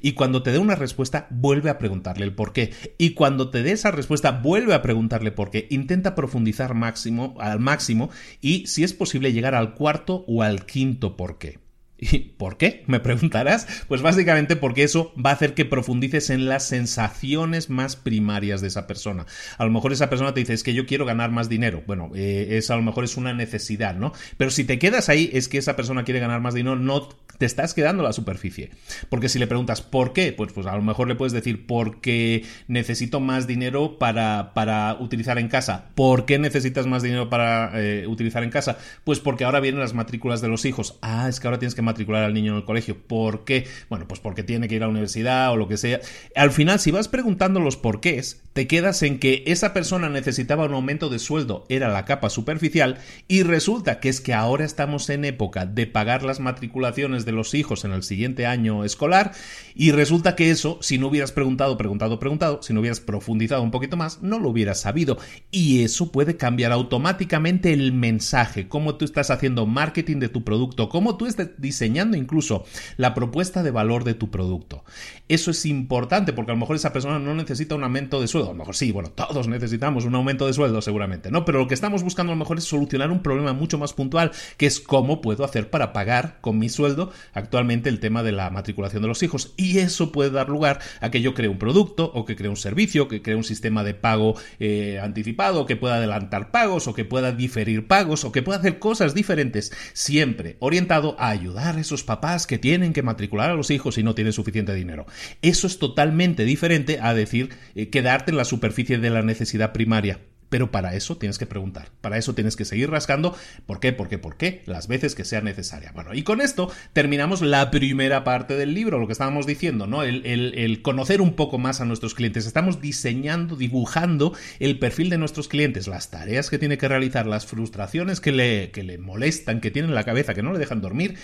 Y cuando te dé una respuesta, vuelve a preguntarle el por qué. Y cuando te dé esa respuesta, vuelve a preguntarle por qué. Intenta profundizar máximo, al máximo y, si es posible, llegar al cuarto o al quinto por qué. ¿Y por qué? Me preguntarás. Pues básicamente porque eso va a hacer que profundices en las sensaciones más primarias de esa persona. A lo mejor esa persona te dice, es que yo quiero ganar más dinero. Bueno, eh, es a lo mejor es una necesidad, ¿no? Pero si te quedas ahí, es que esa persona quiere ganar más dinero, no te estás quedando a la superficie. Porque si le preguntas, ¿por qué? Pues, pues a lo mejor le puedes decir, porque necesito más dinero para, para utilizar en casa. ¿Por qué necesitas más dinero para eh, utilizar en casa? Pues porque ahora vienen las matrículas de los hijos. Ah, es que ahora tienes que matricular al niño en el colegio. ¿Por qué? Bueno, pues porque tiene que ir a la universidad o lo que sea. Al final, si vas preguntando los porqués, te quedas en que esa persona necesitaba un aumento de sueldo, era la capa superficial, y resulta que es que ahora estamos en época de pagar las matriculaciones de los hijos en el siguiente año escolar, y resulta que eso, si no hubieras preguntado, preguntado, preguntado, si no hubieras profundizado un poquito más, no lo hubieras sabido. Y eso puede cambiar automáticamente el mensaje, cómo tú estás haciendo marketing de tu producto, cómo tú estás diseñando incluso la propuesta de valor de tu producto. Eso es importante porque a lo mejor esa persona no necesita un aumento de sueldo. A lo mejor sí, bueno, todos necesitamos un aumento de sueldo seguramente, ¿no? Pero lo que estamos buscando a lo mejor es solucionar un problema mucho más puntual, que es cómo puedo hacer para pagar con mi sueldo actualmente el tema de la matriculación de los hijos. Y eso puede dar lugar a que yo cree un producto o que cree un servicio, que cree un sistema de pago eh, anticipado, que pueda adelantar pagos o que pueda diferir pagos o que pueda hacer cosas diferentes, siempre orientado a ayudar esos papás que tienen que matricular a los hijos y no tienen suficiente dinero. Eso es totalmente diferente a decir eh, quedarte en la superficie de la necesidad primaria Pero para eso tienes que preguntar, para eso tienes que seguir rascando. ¿Por qué? ¿Por qué? ¿Por qué? Las veces que sea necesaria. Bueno, y con esto terminamos la primera parte del libro, lo que estábamos diciendo, ¿no? El, conocer un poco más a nuestros clientes. Estamos diseñando, dibujando el perfil de nuestros clientes, las tareas que tiene que realizar, las frustraciones que le, que le molestan, que tiene en la cabeza, que no le dejan dormir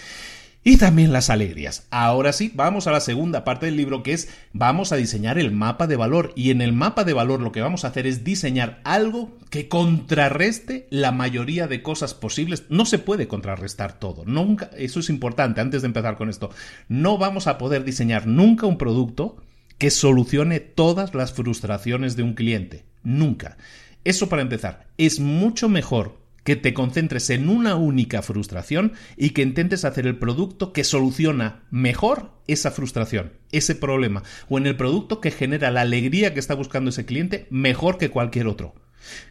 y también las alegrías. Ahora sí, vamos a la segunda parte del libro que es vamos a diseñar el mapa de valor y en el mapa de valor lo que vamos a hacer es diseñar algo que contrarreste la mayoría de cosas posibles. No se puede contrarrestar todo, nunca, eso es importante antes de empezar con esto. No vamos a poder diseñar nunca un producto que solucione todas las frustraciones de un cliente, nunca. Eso para empezar, es mucho mejor que te concentres en una única frustración y que intentes hacer el producto que soluciona mejor esa frustración, ese problema, o en el producto que genera la alegría que está buscando ese cliente mejor que cualquier otro.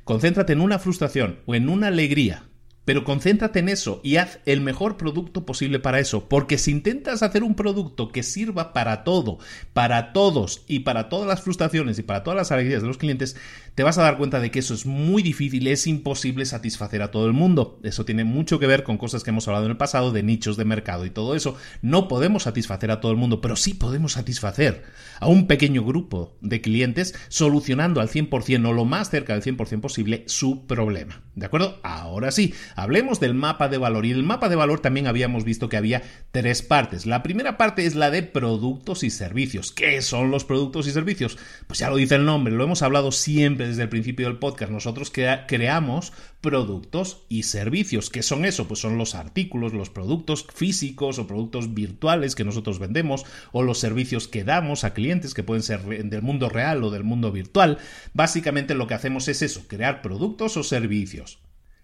Concéntrate en una frustración o en una alegría pero concéntrate en eso y haz el mejor producto posible para eso, porque si intentas hacer un producto que sirva para todo, para todos y para todas las frustraciones y para todas las alegrías de los clientes, te vas a dar cuenta de que eso es muy difícil, es imposible satisfacer a todo el mundo. Eso tiene mucho que ver con cosas que hemos hablado en el pasado, de nichos de mercado y todo eso. No podemos satisfacer a todo el mundo, pero sí podemos satisfacer a un pequeño grupo de clientes solucionando al 100% o lo más cerca del 100% posible su problema. ¿De acuerdo? Ahora sí, Hablemos del mapa de valor y el mapa de valor también habíamos visto que había tres partes. La primera parte es la de productos y servicios. ¿Qué son los productos y servicios? Pues ya lo dice el nombre, lo hemos hablado siempre desde el principio del podcast. Nosotros creamos productos y servicios. ¿Qué son eso? Pues son los artículos, los productos físicos o productos virtuales que nosotros vendemos o los servicios que damos a clientes que pueden ser del mundo real o del mundo virtual. Básicamente lo que hacemos es eso, crear productos o servicios.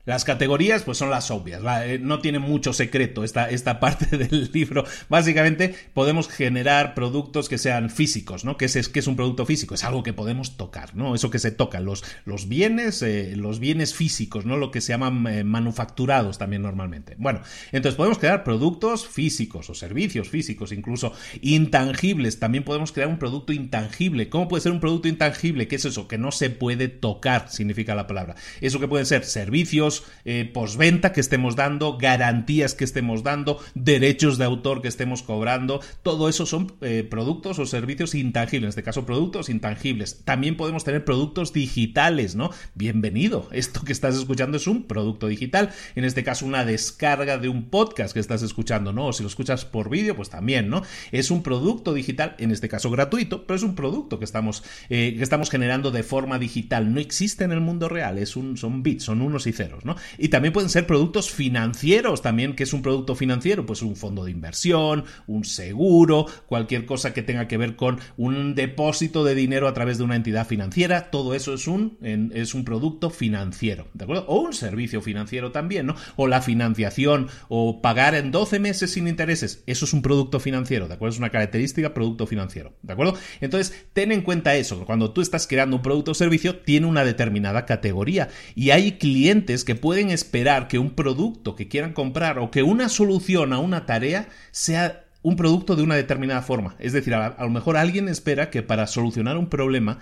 Las categorías, pues son las obvias, eh, no tiene mucho secreto esta, esta parte del libro. Básicamente podemos generar productos que sean físicos, ¿no? ¿Qué es, es un producto físico? Es algo que podemos tocar, ¿no? Eso que se toca, los, los bienes, eh, los bienes físicos, ¿no? Lo que se llaman eh, manufacturados también normalmente. Bueno, entonces podemos crear productos físicos o servicios físicos, incluso intangibles. También podemos crear un producto intangible. ¿Cómo puede ser un producto intangible? ¿Qué es eso? Que no se puede tocar, significa la palabra. Eso que pueden ser servicios, eh, posventa que estemos dando, garantías que estemos dando, derechos de autor que estemos cobrando, todo eso son eh, productos o servicios intangibles, en este caso productos intangibles. También podemos tener productos digitales, ¿no? Bienvenido, esto que estás escuchando es un producto digital, en este caso una descarga de un podcast que estás escuchando, ¿no? O si lo escuchas por vídeo, pues también, ¿no? Es un producto digital, en este caso gratuito, pero es un producto que estamos, eh, que estamos generando de forma digital. No existe en el mundo real, es un, son bits, son unos y ceros. Y también pueden ser productos financieros, también, que es un producto financiero? Pues un fondo de inversión, un seguro, cualquier cosa que tenga que ver con un depósito de dinero a través de una entidad financiera, todo eso es un, es un producto financiero, ¿de acuerdo? O un servicio financiero también, ¿no? O la financiación, o pagar en 12 meses sin intereses, eso es un producto financiero, ¿de acuerdo? Es una característica producto financiero, ¿de acuerdo? Entonces, ten en cuenta eso, cuando tú estás creando un producto o servicio, tiene una determinada categoría y hay clientes que pueden esperar que un producto que quieran comprar o que una solución a una tarea sea un producto de una determinada forma. Es decir, a, lo mejor alguien espera que para solucionar un problema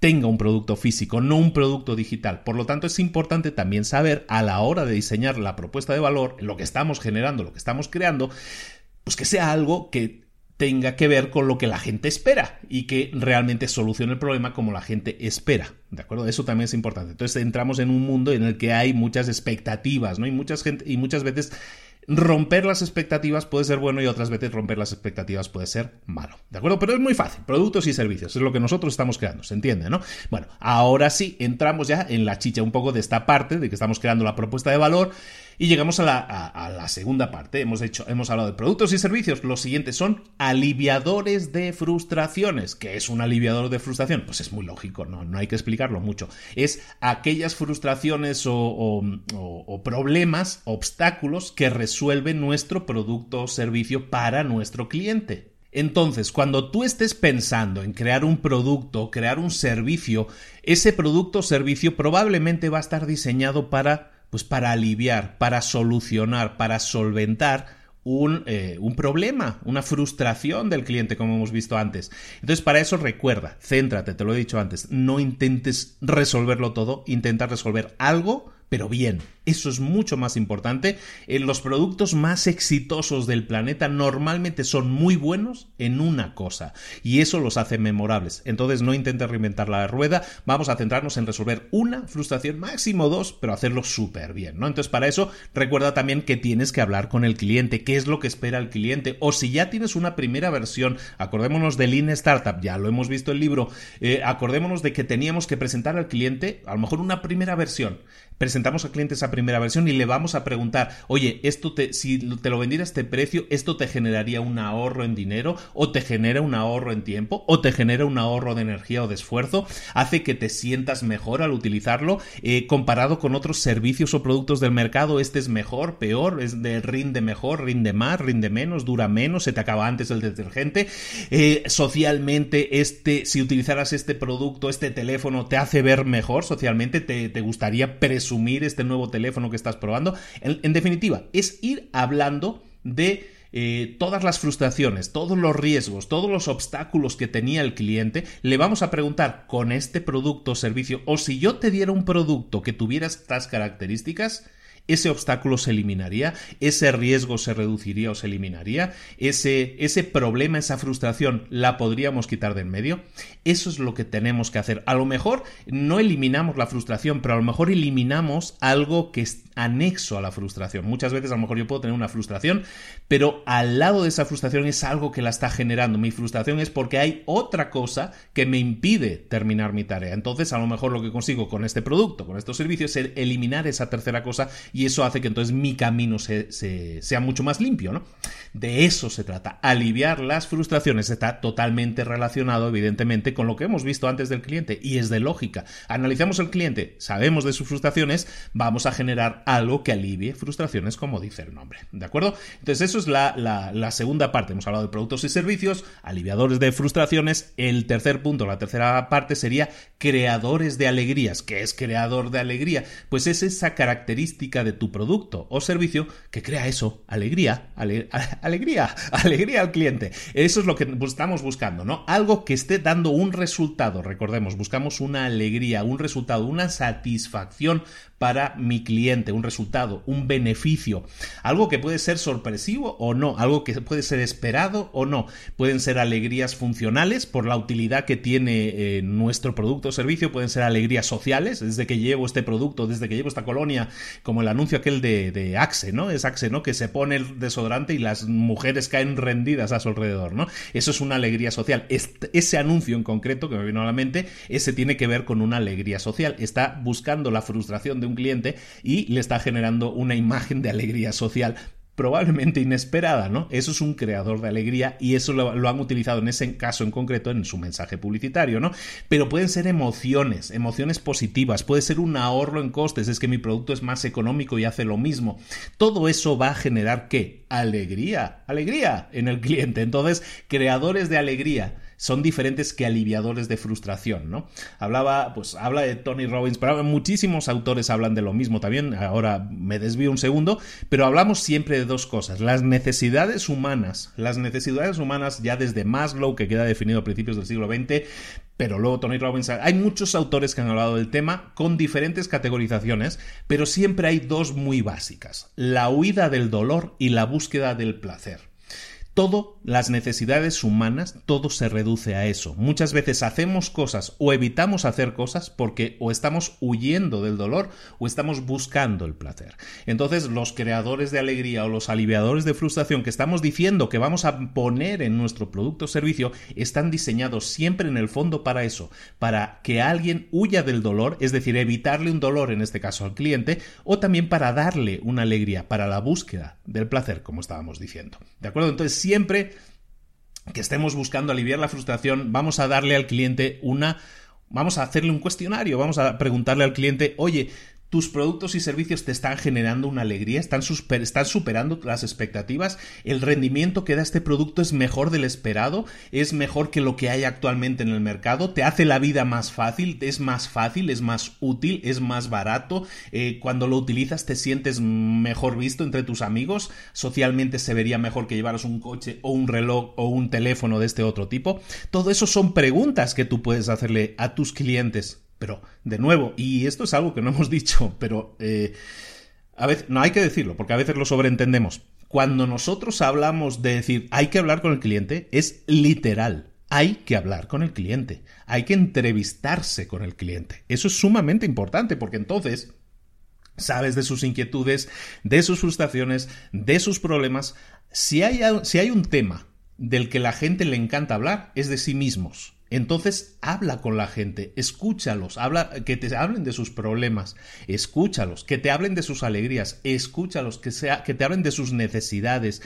tenga un producto físico, no un producto digital. Por lo tanto, es importante también saber a la hora de diseñar la propuesta de valor, lo que estamos generando, lo que estamos creando, pues que sea algo que tenga que ver con lo que la gente espera y que realmente solucione el problema como la gente espera. ¿De acuerdo? Eso también es importante. Entonces entramos en un mundo en el que hay muchas expectativas, ¿no? Y muchas gente, y muchas veces romper las expectativas puede ser bueno y otras veces romper las expectativas puede ser malo. ¿De acuerdo? Pero es muy fácil. Productos y servicios es lo que nosotros estamos creando, ¿se entiende, no? Bueno, ahora sí entramos ya en la chicha un poco de esta parte de que estamos creando la propuesta de valor y llegamos a la, segunda parte. Hemos, hecho, hemos hablado de productos y servicios. Los siguientes son aliviadores de frustraciones. ¿Qué es un aliviador de frustración? Pues es muy lógico, no, no hay que explicarlo mucho. Es aquellas frustraciones o, problemas, obstáculos que resuelve nuestro producto o servicio para nuestro cliente. Entonces, cuando tú estés pensando en crear un producto, crear un servicio, ese producto o servicio probablemente va a estar diseñado para pues para aliviar, para solucionar, para solventar un, eh, un, problema, una frustración del cliente, como hemos visto antes. Entonces, para eso recuerda, céntrate, te lo he dicho antes, no intentes resolverlo todo, intenta resolver algo, pero bien. Eso es mucho más importante. En eh, los productos más exitosos del planeta normalmente son muy buenos en una cosa y eso los hace memorables. Entonces no intentes reinventar la rueda, vamos a centrarnos en resolver una frustración, máximo dos, pero hacerlo súper bien, ¿no? Entonces para eso recuerda también que tienes que hablar con el cliente, qué es lo que espera el cliente o si ya tienes una primera versión, acordémonos de Lean Startup, ya lo hemos visto en el libro, eh, acordémonos de que teníamos que presentar al cliente a lo mejor una primera versión. Presentamos al cliente esa primera versión y le vamos a preguntar, oye, esto te, si te lo vendiera este precio, ¿esto te generaría un ahorro en dinero? ¿O te genera un ahorro en tiempo? ¿O te genera un ahorro de energía o de esfuerzo? ¿Hace que te sientas mejor al utilizarlo? Eh, comparado con otros servicios o productos del mercado, ¿este es mejor, peor? ¿Es de rinde mejor, rinde más, rinde menos, dura menos, se te acaba antes el detergente? Eh, socialmente, este, si utilizaras este producto, este teléfono, ¿te hace ver mejor socialmente? ¿Te, te gustaría presumir este nuevo teléfono que estás probando. En, definitiva, es ir hablando de eh, todas las frustraciones, todos los riesgos, todos los obstáculos que tenía el cliente, le vamos a preguntar con este producto o servicio, o si yo te diera un producto que tuviera estas características, ese obstáculo se eliminaría, ese riesgo se reduciría o se eliminaría, ese, ese problema, esa frustración la podríamos quitar de en medio. Eso es lo que tenemos que hacer. A lo mejor no eliminamos la frustración, pero a lo mejor eliminamos algo que anexo a la frustración. Muchas veces a lo mejor yo puedo tener una frustración, pero al lado de esa frustración es algo que la está generando. Mi frustración es porque hay otra cosa que me impide terminar mi tarea. Entonces a lo mejor lo que consigo con este producto, con estos servicios, es eliminar esa tercera cosa y eso hace que entonces mi camino sea mucho más limpio, ¿no? De eso se trata, aliviar las frustraciones. Está totalmente relacionado, evidentemente, con lo que hemos visto antes del cliente y es de lógica. Analizamos el cliente, sabemos de sus frustraciones, vamos a generar algo que alivie frustraciones, como dice el nombre. ¿De acuerdo? Entonces, eso es la, la segunda parte. Hemos hablado de productos y servicios, aliviadores de frustraciones. El tercer punto, la tercera parte sería creadores de alegrías. ¿Qué es creador de alegría? Pues es esa característica de tu producto o servicio que crea eso, alegría, alegría, alegría al cliente. Eso es lo que estamos buscando, ¿no? Algo que esté dando un resultado, recordemos, buscamos una alegría, un resultado, una satisfacción para mi cliente, un resultado, un beneficio, algo que puede ser sorpresivo o no, algo que puede ser esperado o no. Pueden ser alegrías funcionales por la utilidad que tiene eh, nuestro producto o servicio, pueden ser alegrías sociales, desde que llevo este producto, desde que llevo esta colonia, como el anuncio aquel de, de Axe, ¿no? Es Axe, ¿no? Que se pone el desodorante y las mujeres caen rendidas a su alrededor, ¿no? Eso es una alegría social. ese anuncio en concreto que me vino a la mente, ese tiene que ver con una alegría social. Está buscando la frustración un cliente y le está generando una imagen de alegría social probablemente inesperada, ¿no? Eso es un creador de alegría y eso lo, han utilizado en ese caso en concreto en su mensaje publicitario, ¿no? Pero pueden ser emociones, emociones positivas, puede ser un ahorro en costes, es que mi producto es más económico y hace lo mismo. Todo eso va a generar qué? Alegría, alegría en el cliente. Entonces, creadores de alegría son diferentes que aliviadores de frustración, ¿no? Hablaba, pues habla de Tony Robbins, pero muchísimos autores hablan de lo mismo también, ahora me desvío un segundo, pero hablamos siempre de dos cosas, las necesidades humanas, las necesidades humanas ya desde Maslow, que queda definido a principios del siglo XX, pero luego Tony Robbins, hay muchos autores que han hablado del tema con diferentes categorizaciones, pero siempre hay dos muy básicas, la huida del dolor y la búsqueda del placer. Todo, las necesidades humanas, todo se reduce a eso. Muchas veces hacemos cosas o evitamos hacer cosas porque o estamos huyendo del dolor o estamos buscando el placer. Entonces, los creadores de alegría o los aliviadores de frustración que estamos diciendo que vamos a poner en nuestro producto o servicio están diseñados siempre en el fondo para eso, para que alguien huya del dolor, es decir, evitarle un dolor en este caso al cliente, o también para darle una alegría, para la búsqueda del placer, como estábamos diciendo. ¿De acuerdo? Entonces, siempre que estemos buscando aliviar la frustración, vamos a darle al cliente una... Vamos a hacerle un cuestionario, vamos a preguntarle al cliente, oye, tus productos y servicios te están generando una alegría, están, superando las expectativas, el rendimiento que da este producto es mejor del esperado, es mejor que lo que hay actualmente en el mercado, te hace la vida más fácil, es más fácil, es más útil, es más barato, eh, cuando lo utilizas te sientes mejor visto entre tus amigos, socialmente se vería mejor que llevaras un coche o un reloj o un teléfono de este otro tipo. Todo eso son preguntas que tú puedes hacerle a tus clientes pero, de nuevo, y esto es algo que no hemos dicho, pero eh, a veces, no hay que decirlo, porque a veces lo sobreentendemos. Cuando nosotros hablamos de decir hay que hablar con el cliente, es literal. Hay que hablar con el cliente. Hay que entrevistarse con el cliente. Eso es sumamente importante porque entonces sabes de sus inquietudes, de sus frustraciones, de sus problemas. Si hay, si hay un tema del que la gente le encanta hablar, es de sí mismos. Entonces habla con la gente, escúchalos, habla, que te hablen de sus problemas, escúchalos, que te hablen de sus alegrías, escúchalos, que, sea, que te hablen de sus necesidades.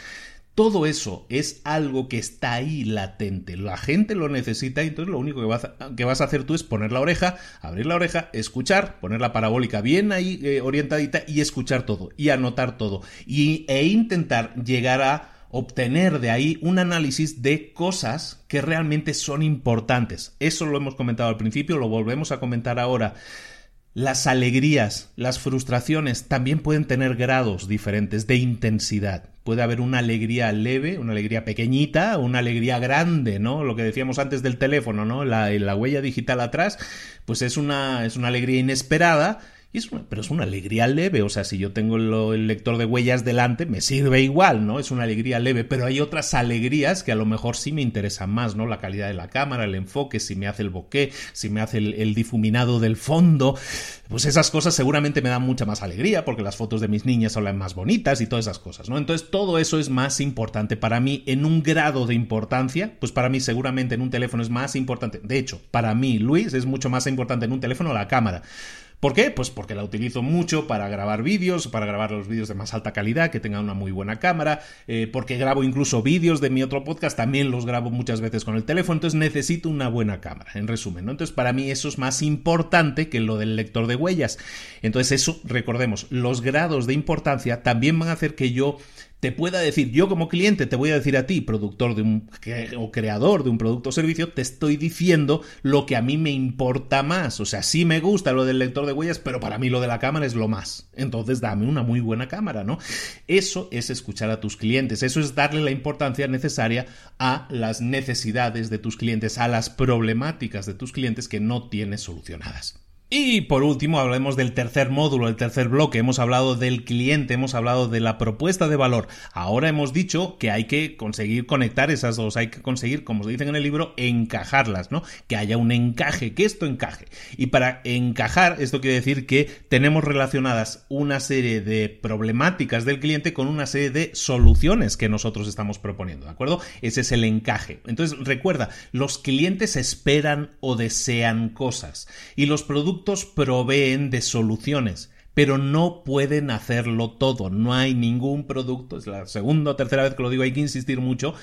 Todo eso es algo que está ahí latente. La gente lo necesita y entonces lo único que vas, a, que vas a hacer tú es poner la oreja, abrir la oreja, escuchar, poner la parabólica bien ahí eh, orientadita y escuchar todo y anotar todo y, e intentar llegar a obtener de ahí un análisis de cosas que realmente son importantes. Eso lo hemos comentado al principio, lo volvemos a comentar ahora. Las alegrías, las frustraciones también pueden tener grados diferentes de intensidad. Puede haber una alegría leve, una alegría pequeñita, una alegría grande, ¿no? Lo que decíamos antes del teléfono, ¿no? La, la huella digital atrás, pues es una, es una alegría inesperada es pero es una alegría leve, o sea, si yo tengo el lector de huellas delante, me sirve igual, ¿no? Es una alegría leve, pero hay otras alegrías que a lo mejor sí me interesan más, ¿no? La calidad de la cámara, el enfoque, si me hace el bokeh, si me hace el, difuminado del fondo, pues esas cosas seguramente me dan mucha más alegría porque las fotos de mis niñas son las más bonitas y todas esas cosas, ¿no? Entonces todo eso es más importante para mí en un grado de importancia, pues para mí seguramente en un teléfono es más importante. De hecho, para mí, Luis, es mucho más importante en un teléfono la cámara. ¿Por qué? Pues porque la utilizo mucho para grabar vídeos, para grabar los vídeos de más alta calidad, que tengan una muy buena cámara, eh, porque grabo incluso vídeos de mi otro podcast, también los grabo muchas veces con el teléfono, entonces necesito una buena cámara, en resumen, ¿no? Entonces para mí eso es más importante que lo del lector de huellas. Entonces eso, recordemos, los grados de importancia también van a hacer que yo te pueda decir, yo como cliente te voy a decir a ti, productor de un o creador de un producto o servicio, te estoy diciendo lo que a mí me importa más. O sea, sí me gusta lo del lector de huellas, pero para mí lo de la cámara es lo más. Entonces dame una muy buena cámara, ¿no? Eso es escuchar a tus clientes, eso es darle la importancia necesaria a las necesidades de tus clientes, a las problemáticas de tus clientes que no tienes solucionadas. Y por último, hablemos del tercer módulo, el tercer bloque. Hemos hablado del cliente, hemos hablado de la propuesta de valor. Ahora hemos dicho que hay que conseguir conectar esas dos, hay que conseguir, como se dice en el libro, encajarlas, ¿no? Que haya un encaje, que esto encaje. Y para encajar, esto quiere decir que tenemos relacionadas una serie de problemáticas del cliente con una serie de soluciones que nosotros estamos proponiendo, ¿de acuerdo? Ese es el encaje. Entonces, recuerda, los clientes esperan o desean cosas y los productos proveen de soluciones, pero no pueden hacerlo todo. No hay ningún producto, es la segunda o tercera vez que lo digo, hay que insistir mucho.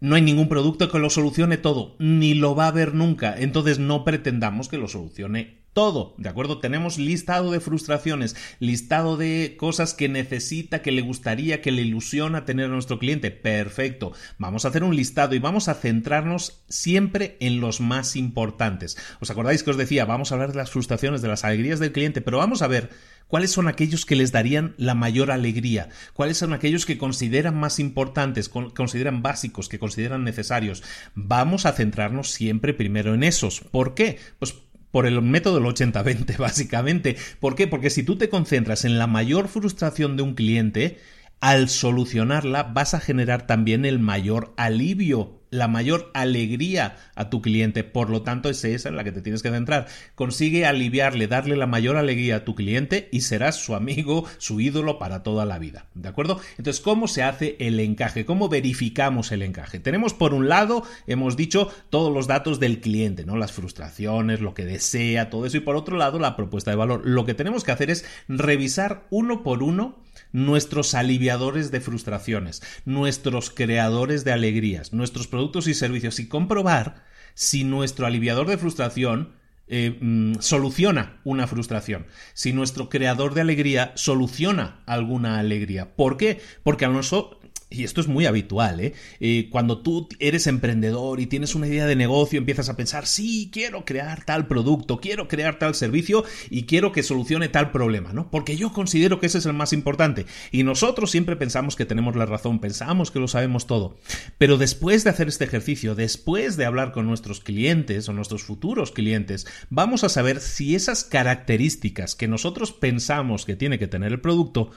No hay ningún producto que lo solucione todo, ni lo va a haber nunca. Entonces no pretendamos que lo solucione todo, ¿de acuerdo? Tenemos listado de frustraciones, listado de cosas que necesita, que le gustaría, que le ilusiona tener a nuestro cliente. Perfecto. Vamos a hacer un listado y vamos a centrarnos siempre en los más importantes. ¿Os acordáis que os decía, vamos a hablar de las frustraciones, de las alegrías del cliente, pero vamos a ver cuáles son aquellos que les darían la mayor alegría, cuáles son aquellos que consideran más importantes, consideran básicos, que consideran necesarios. Vamos a centrarnos siempre primero en esos. ¿Por qué? Pues por el método del 80-20, básicamente. ¿Por qué? Porque si tú te concentras en la mayor frustración de un cliente, al solucionarla vas a generar también el mayor alivio la mayor alegría a tu cliente. Por lo tanto, es esa en la que te tienes que centrar. Consigue aliviarle, darle la mayor alegría a tu cliente y serás su amigo, su ídolo para toda la vida. ¿De acuerdo? Entonces, ¿cómo se hace el encaje? ¿Cómo verificamos el encaje? Tenemos por un lado, hemos dicho, todos los datos del cliente, ¿no? Las frustraciones, lo que desea, todo eso. Y por otro lado, la propuesta de valor. Lo que tenemos que hacer es revisar uno por uno nuestros aliviadores de frustraciones, nuestros creadores de alegrías, nuestros productos y servicios y comprobar si nuestro aliviador de frustración eh, mm, soluciona una frustración, si nuestro creador de alegría soluciona alguna alegría. ¿Por qué? Porque a nosotros y esto es muy habitual, ¿eh? ¿eh? Cuando tú eres emprendedor y tienes una idea de negocio, empiezas a pensar, sí, quiero crear tal producto, quiero crear tal servicio y quiero que solucione tal problema, ¿no? Porque yo considero que ese es el más importante. Y nosotros siempre pensamos que tenemos la razón, pensamos que lo sabemos todo. Pero después de hacer este ejercicio, después de hablar con nuestros clientes o nuestros futuros clientes, vamos a saber si esas características que nosotros pensamos que tiene que tener el producto,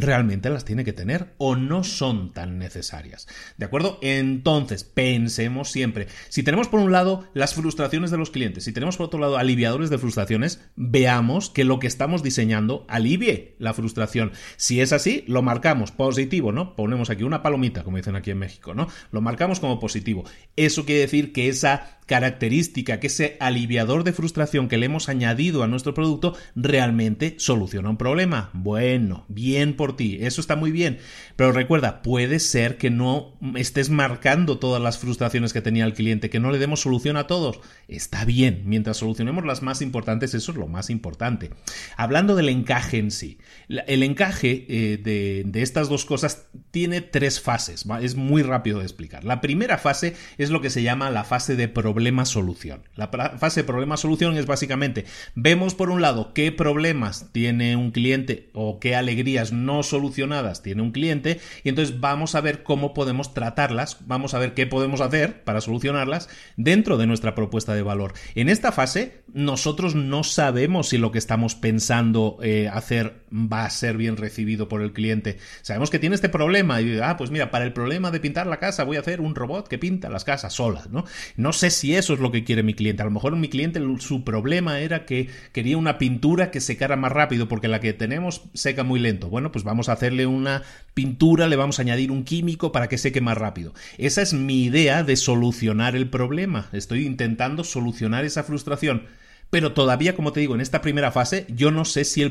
realmente las tiene que tener o no son tan necesarias. ¿De acuerdo? Entonces, pensemos siempre, si tenemos por un lado las frustraciones de los clientes, si tenemos por otro lado aliviadores de frustraciones, veamos que lo que estamos diseñando alivie la frustración. Si es así, lo marcamos positivo, ¿no? Ponemos aquí una palomita, como dicen aquí en México, ¿no? Lo marcamos como positivo. Eso quiere decir que esa característica, que ese aliviador de frustración que le hemos añadido a nuestro producto realmente soluciona un problema. Bueno, bien por ti, eso está muy bien. Pero recuerda, puede ser que no estés marcando todas las frustraciones que tenía el cliente, que no le demos solución a todos. Está bien, mientras solucionemos las más importantes, eso es lo más importante. Hablando del encaje en sí, el encaje eh, de, de estas dos cosas tiene tres fases, es muy rápido de explicar. La primera fase es lo que se llama la fase de problema problema-solución. La fase problema-solución es básicamente, vemos por un lado qué problemas tiene un cliente o qué alegrías no solucionadas tiene un cliente y entonces vamos a ver cómo podemos tratarlas, vamos a ver qué podemos hacer para solucionarlas dentro de nuestra propuesta de valor. En esta fase nosotros no sabemos si lo que estamos pensando eh, hacer va a ser bien recibido por el cliente. Sabemos que tiene este problema y, ah, pues mira, para el problema de pintar la casa voy a hacer un robot que pinta las casas solas, ¿no? No sé si eso es lo que quiere mi cliente. A lo mejor mi cliente su problema era que quería una pintura que secara más rápido porque la que tenemos seca muy lento. Bueno, pues vamos a hacerle una pintura, le vamos a añadir un químico para que seque más rápido. Esa es mi idea de solucionar el problema. Estoy intentando solucionar esa frustración. Pero todavía, como te digo, en esta primera fase, yo no sé si,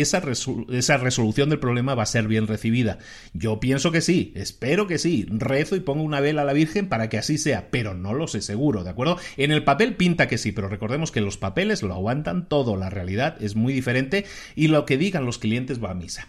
esa, resolución del problema va a ser bien recibida. Yo pienso que sí, espero que sí. Rezo y pongo una vela a la Virgen para que así sea, pero no lo sé seguro, ¿de acuerdo? En el papel pinta que sí, pero recordemos que los papeles lo aguantan todo, la realidad es muy diferente y lo que digan los clientes va a misa.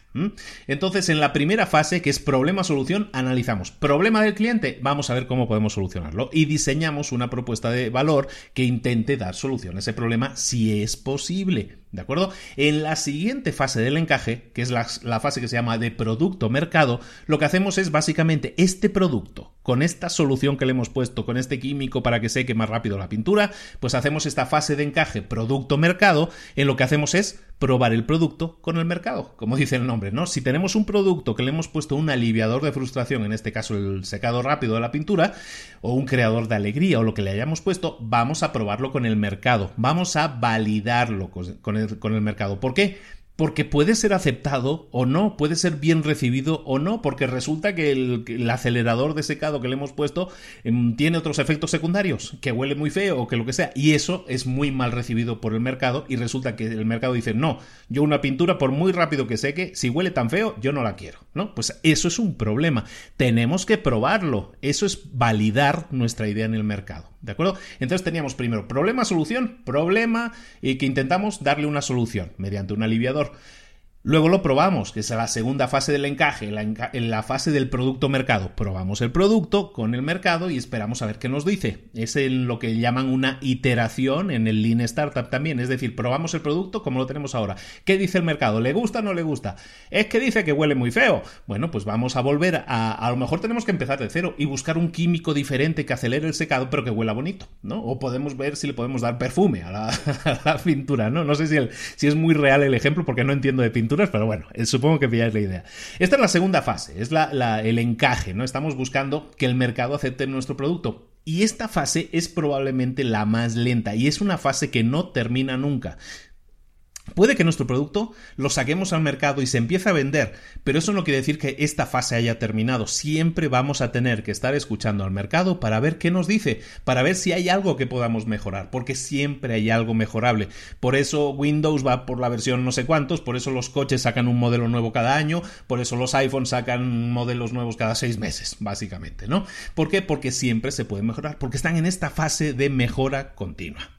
Entonces, en la primera fase, que es problema-solución, analizamos. Problema del cliente, vamos a ver cómo podemos solucionarlo y diseñamos una propuesta de valor que intente dar solución a ese problema si es posible. ¿De acuerdo? En la siguiente fase del encaje, que es la, fase que se llama de producto mercado, lo que hacemos es básicamente este producto, con esta solución que le hemos puesto, con este químico para que seque más rápido la pintura, pues hacemos esta fase de encaje producto mercado, en lo que hacemos es probar el producto con el mercado, como dice el nombre, ¿no? Si tenemos un producto que le hemos puesto un aliviador de frustración, en este caso el secado rápido de la pintura, o un creador de alegría o lo que le hayamos puesto, vamos a probarlo con el mercado, vamos a validarlo con con el mercado. ¿Por qué? porque puede ser aceptado o no, puede ser bien recibido o no, porque resulta que el, acelerador de secado que le hemos puesto em, tiene otros efectos secundarios, que huele muy feo o que lo que sea, y eso es muy mal recibido por el mercado y resulta que el mercado dice, no, yo una pintura por muy rápido que seque, si huele tan feo, yo no la quiero, ¿no? Pues eso es un problema, tenemos que probarlo, eso es validar nuestra idea en el mercado. ¿De acuerdo? Entonces teníamos primero problema, solución, problema y que intentamos darle una solución mediante un aliviador. Luego lo probamos, que es la segunda fase del encaje, en la fase del producto mercado. Probamos el producto con el mercado y esperamos a ver qué nos dice. Es en lo que llaman una iteración en el Lean Startup también. Es decir, probamos el producto como lo tenemos ahora. ¿Qué dice el mercado? ¿Le gusta o no le gusta? Es que dice que huele muy feo. Bueno, pues vamos a volver a. A lo mejor tenemos que empezar de cero y buscar un químico diferente que acelere el secado, pero que huela bonito, ¿no? O podemos ver si le podemos dar perfume a la, pintura, ¿no? No sé si, si es muy real el ejemplo porque no entiendo de pintura pero bueno, eh, supongo que pilláis la idea. Esta es la segunda fase, es el encaje, ¿no? Estamos buscando que el mercado acepte nuestro producto. Y esta fase es probablemente la más lenta y es una fase que no termina nunca. Puede que nuestro producto lo saquemos al mercado y se empiece a vender, pero eso no quiere decir que esta fase haya terminado. Siempre vamos a tener que estar escuchando al mercado para ver qué nos dice, para ver si hay algo que podamos mejorar, porque siempre hay algo mejorable. Por eso Windows va por la versión no sé cuántos, por eso los coches sacan un modelo nuevo cada año, por eso los iPhones sacan modelos nuevos cada seis meses, básicamente, ¿no? ¿Por qué? Porque siempre se puede mejorar, porque están en esta fase de mejora continua.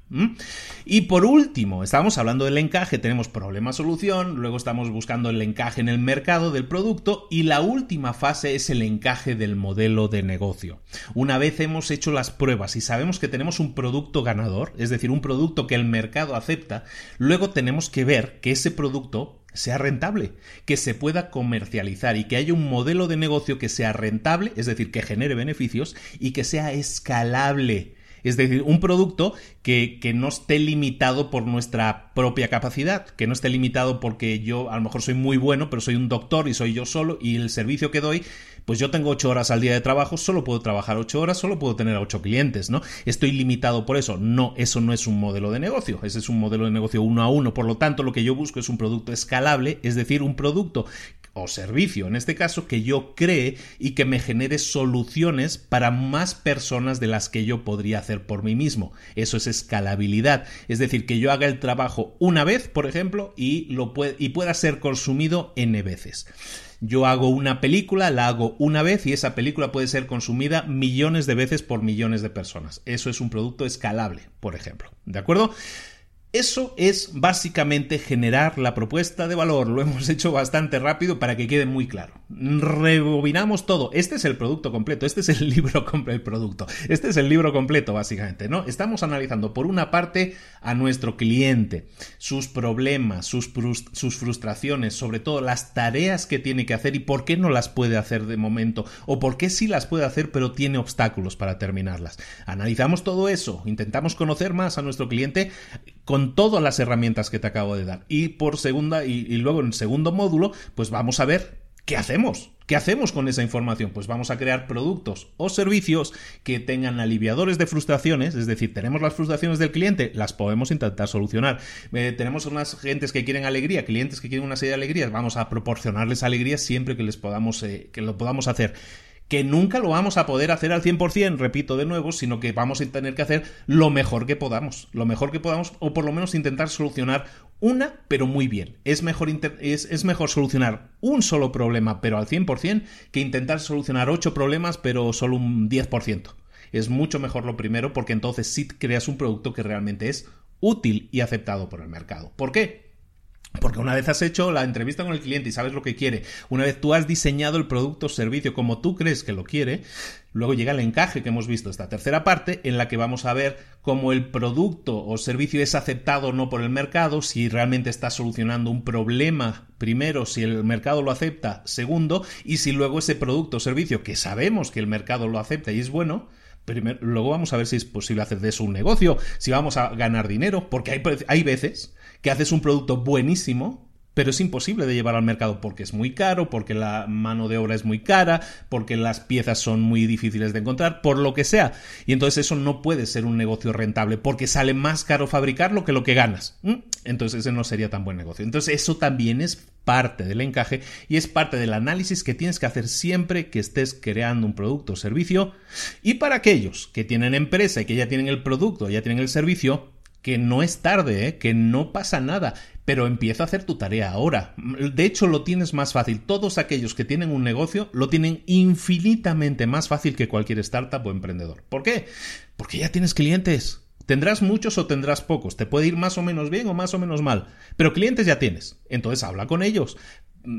Y por último, estamos hablando del encaje, tenemos problema-solución, luego estamos buscando el encaje en el mercado del producto y la última fase es el encaje del modelo de negocio. Una vez hemos hecho las pruebas y sabemos que tenemos un producto ganador, es decir, un producto que el mercado acepta, luego tenemos que ver que ese producto sea rentable, que se pueda comercializar y que haya un modelo de negocio que sea rentable, es decir, que genere beneficios y que sea escalable. Es decir, un producto que, que, no esté limitado por nuestra propia capacidad, que no esté limitado porque yo a lo mejor soy muy bueno, pero soy un doctor y soy yo solo y el servicio que doy, pues yo tengo ocho horas al día de trabajo, solo puedo trabajar ocho horas, solo puedo tener a ocho clientes, ¿no? Estoy limitado por eso. No, eso no es un modelo de negocio, ese es un modelo de negocio uno a uno. Por lo tanto, lo que yo busco es un producto escalable, es decir, un producto o servicio, en este caso, que yo cree y que me genere soluciones para más personas de las que yo podría hacer por mí mismo. Eso es escalabilidad. Es decir, que yo haga el trabajo una vez, por ejemplo, y, lo y pueda ser consumido n veces. Yo hago una película, la hago una vez y esa película puede ser consumida millones de veces por millones de personas. Eso es un producto escalable, por ejemplo. ¿De acuerdo? Eso es básicamente generar la propuesta de valor. Lo hemos hecho bastante rápido para que quede muy claro. Rebobinamos todo. Este es el producto completo. Este es el libro completo. El producto. Este es el libro completo, básicamente, ¿no? Estamos analizando, por una parte, a nuestro cliente, sus problemas, sus, sus frustraciones, sobre todo las tareas que tiene que hacer y por qué no las puede hacer de momento, o por qué sí las puede hacer, pero tiene obstáculos para terminarlas. Analizamos todo eso, intentamos conocer más a nuestro cliente con todas las herramientas que te acabo de dar. Y por segunda, y, luego en segundo módulo, pues vamos a ver qué hacemos. ¿Qué hacemos con esa información? Pues vamos a crear productos o servicios que tengan aliviadores de frustraciones, es decir, tenemos las frustraciones del cliente, las podemos intentar solucionar. Eh, tenemos unas gentes que quieren alegría, clientes que quieren una serie de alegrías, vamos a proporcionarles alegría siempre que les podamos, eh, que lo podamos hacer que nunca lo vamos a poder hacer al 100%, repito de nuevo, sino que vamos a tener que hacer lo mejor que podamos, lo mejor que podamos, o por lo menos intentar solucionar una, pero muy bien. Es mejor, es, es mejor solucionar un solo problema, pero al 100%, que intentar solucionar ocho problemas, pero solo un 10%. Es mucho mejor lo primero porque entonces sí creas un producto que realmente es útil y aceptado por el mercado. ¿Por qué? Porque una vez has hecho la entrevista con el cliente y sabes lo que quiere, una vez tú has diseñado el producto o servicio como tú crees que lo quiere, luego llega el encaje que hemos visto, esta tercera parte, en la que vamos a ver cómo el producto o servicio es aceptado o no por el mercado, si realmente está solucionando un problema, primero, si el mercado lo acepta, segundo, y si luego ese producto o servicio que sabemos que el mercado lo acepta y es bueno, luego vamos a ver si es posible hacer de eso un negocio, si vamos a ganar dinero, porque hay, hay veces que haces un producto buenísimo, pero es imposible de llevar al mercado porque es muy caro, porque la mano de obra es muy cara, porque las piezas son muy difíciles de encontrar, por lo que sea. Y entonces eso no puede ser un negocio rentable porque sale más caro fabricarlo que lo que ganas. Entonces ese no sería tan buen negocio. Entonces eso también es parte del encaje y es parte del análisis que tienes que hacer siempre que estés creando un producto o servicio. Y para aquellos que tienen empresa y que ya tienen el producto, ya tienen el servicio, que no es tarde, ¿eh? que no pasa nada, pero empieza a hacer tu tarea ahora. De hecho, lo tienes más fácil. Todos aquellos que tienen un negocio lo tienen infinitamente más fácil que cualquier startup o emprendedor. ¿Por qué? Porque ya tienes clientes. Tendrás muchos o tendrás pocos, te puede ir más o menos bien o más o menos mal, pero clientes ya tienes. Entonces habla con ellos,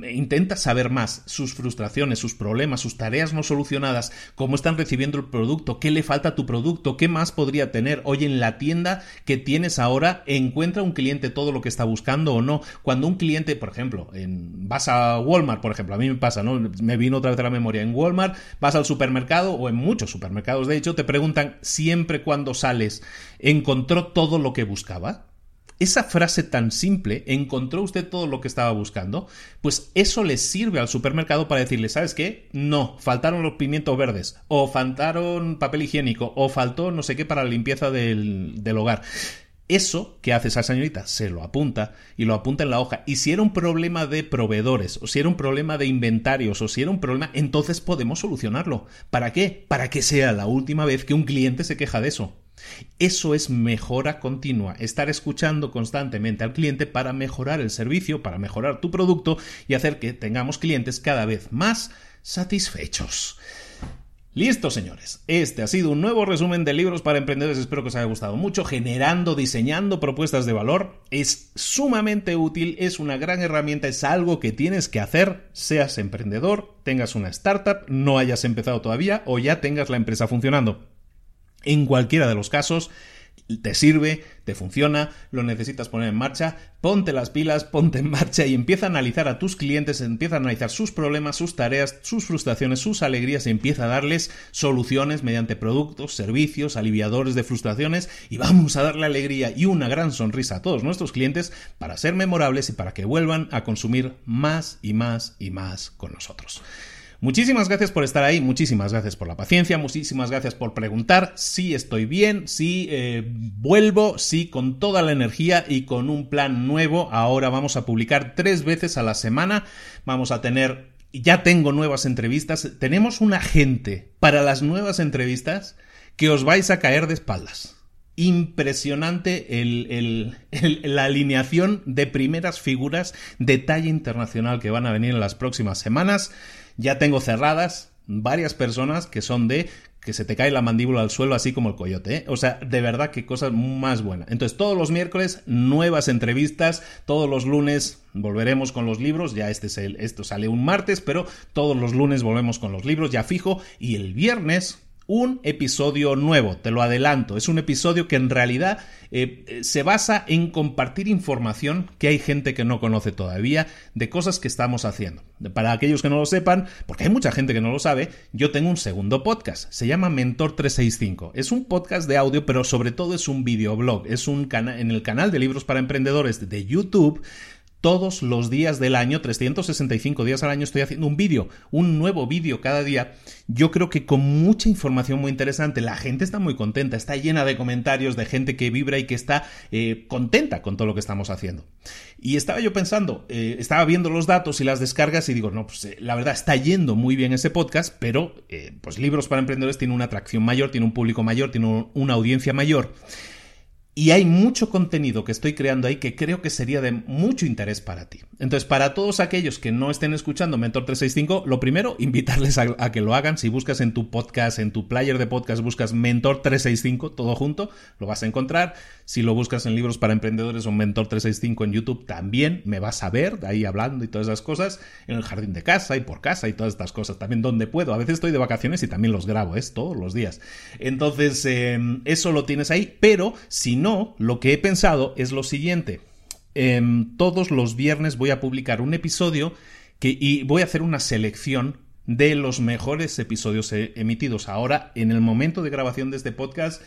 intenta saber más sus frustraciones, sus problemas, sus tareas no solucionadas, cómo están recibiendo el producto, qué le falta a tu producto, qué más podría tener. Oye, en la tienda que tienes ahora, ¿encuentra un cliente todo lo que está buscando o no? Cuando un cliente, por ejemplo, en, vas a Walmart, por ejemplo, a mí me pasa, ¿no? Me vino otra vez a la memoria. En Walmart, vas al supermercado o en muchos supermercados, de hecho, te preguntan siempre cuando sales, ¿encontró todo lo que buscaba? Esa frase tan simple, ¿encontró usted todo lo que estaba buscando? Pues eso le sirve al supermercado para decirle, ¿sabes qué? No, faltaron los pimientos verdes, o faltaron papel higiénico, o faltó no sé qué para la limpieza del, del hogar. Eso que hace esa señorita se lo apunta y lo apunta en la hoja. Y si era un problema de proveedores, o si era un problema de inventarios, o si era un problema, entonces podemos solucionarlo. ¿Para qué? Para que sea la última vez que un cliente se queja de eso. Eso es mejora continua, estar escuchando constantemente al cliente para mejorar el servicio, para mejorar tu producto y hacer que tengamos clientes cada vez más satisfechos. Listo, señores. Este ha sido un nuevo resumen de libros para emprendedores. Espero que os haya gustado mucho. Generando, diseñando propuestas de valor. Es sumamente útil, es una gran herramienta, es algo que tienes que hacer, seas emprendedor, tengas una startup, no hayas empezado todavía o ya tengas la empresa funcionando. En cualquiera de los casos, te sirve, te funciona, lo necesitas poner en marcha, ponte las pilas, ponte en marcha y empieza a analizar a tus clientes, empieza a analizar sus problemas, sus tareas, sus frustraciones, sus alegrías, y empieza a darles soluciones mediante productos, servicios, aliviadores de frustraciones y vamos a darle alegría y una gran sonrisa a todos nuestros clientes para ser memorables y para que vuelvan a consumir más y más y más con nosotros. Muchísimas gracias por estar ahí, muchísimas gracias por la paciencia, muchísimas gracias por preguntar si estoy bien, si eh, vuelvo, si con toda la energía y con un plan nuevo. Ahora vamos a publicar tres veces a la semana. Vamos a tener, ya tengo nuevas entrevistas. Tenemos un agente para las nuevas entrevistas que os vais a caer de espaldas impresionante la alineación de primeras figuras de talla internacional que van a venir en las próximas semanas. Ya tengo cerradas varias personas que son de que se te cae la mandíbula al suelo así como el coyote. ¿eh? O sea, de verdad que cosas más buenas. Entonces, todos los miércoles, nuevas entrevistas. Todos los lunes volveremos con los libros. Ya este es el, esto sale un martes, pero todos los lunes volvemos con los libros, ya fijo. Y el viernes un episodio nuevo, te lo adelanto. Es un episodio que en realidad eh, eh, se basa en compartir información que hay gente que no conoce todavía de cosas que estamos haciendo. Para aquellos que no lo sepan, porque hay mucha gente que no lo sabe, yo tengo un segundo podcast. Se llama Mentor 365. Es un podcast de audio, pero sobre todo es un videoblog. Es un en el canal de libros para emprendedores de YouTube todos los días del año, 365 días al año, estoy haciendo un vídeo, un nuevo vídeo cada día. Yo creo que con mucha información muy interesante, la gente está muy contenta, está llena de comentarios de gente que vibra y que está eh, contenta con todo lo que estamos haciendo. Y estaba yo pensando, eh, estaba viendo los datos y las descargas y digo, no, pues eh, la verdad está yendo muy bien ese podcast, pero pues Libros para Emprendedores tiene una atracción mayor, tiene un público mayor, tiene una audiencia mayor. Y hay mucho contenido que estoy creando ahí que creo que sería de mucho interés para ti. Entonces, para todos aquellos que no estén escuchando Mentor 365, lo primero, invitarles a, que lo hagan. Si buscas en tu podcast, en tu player de podcast, buscas Mentor 365, todo junto, lo vas a encontrar. Si lo buscas en libros para emprendedores o Mentor 365 en YouTube, también me vas a ver ahí hablando y todas esas cosas. En el jardín de casa y por casa y todas estas cosas. También donde puedo. A veces estoy de vacaciones y también los grabo, es todos los días. Entonces, em, eso lo tienes ahí. Pero si no, lo que he pensado es lo siguiente. Em, todos los viernes voy a publicar un episodio que, y voy a hacer una selección de los mejores episodios eh, emitidos. Ahora, en el momento de grabación de este podcast,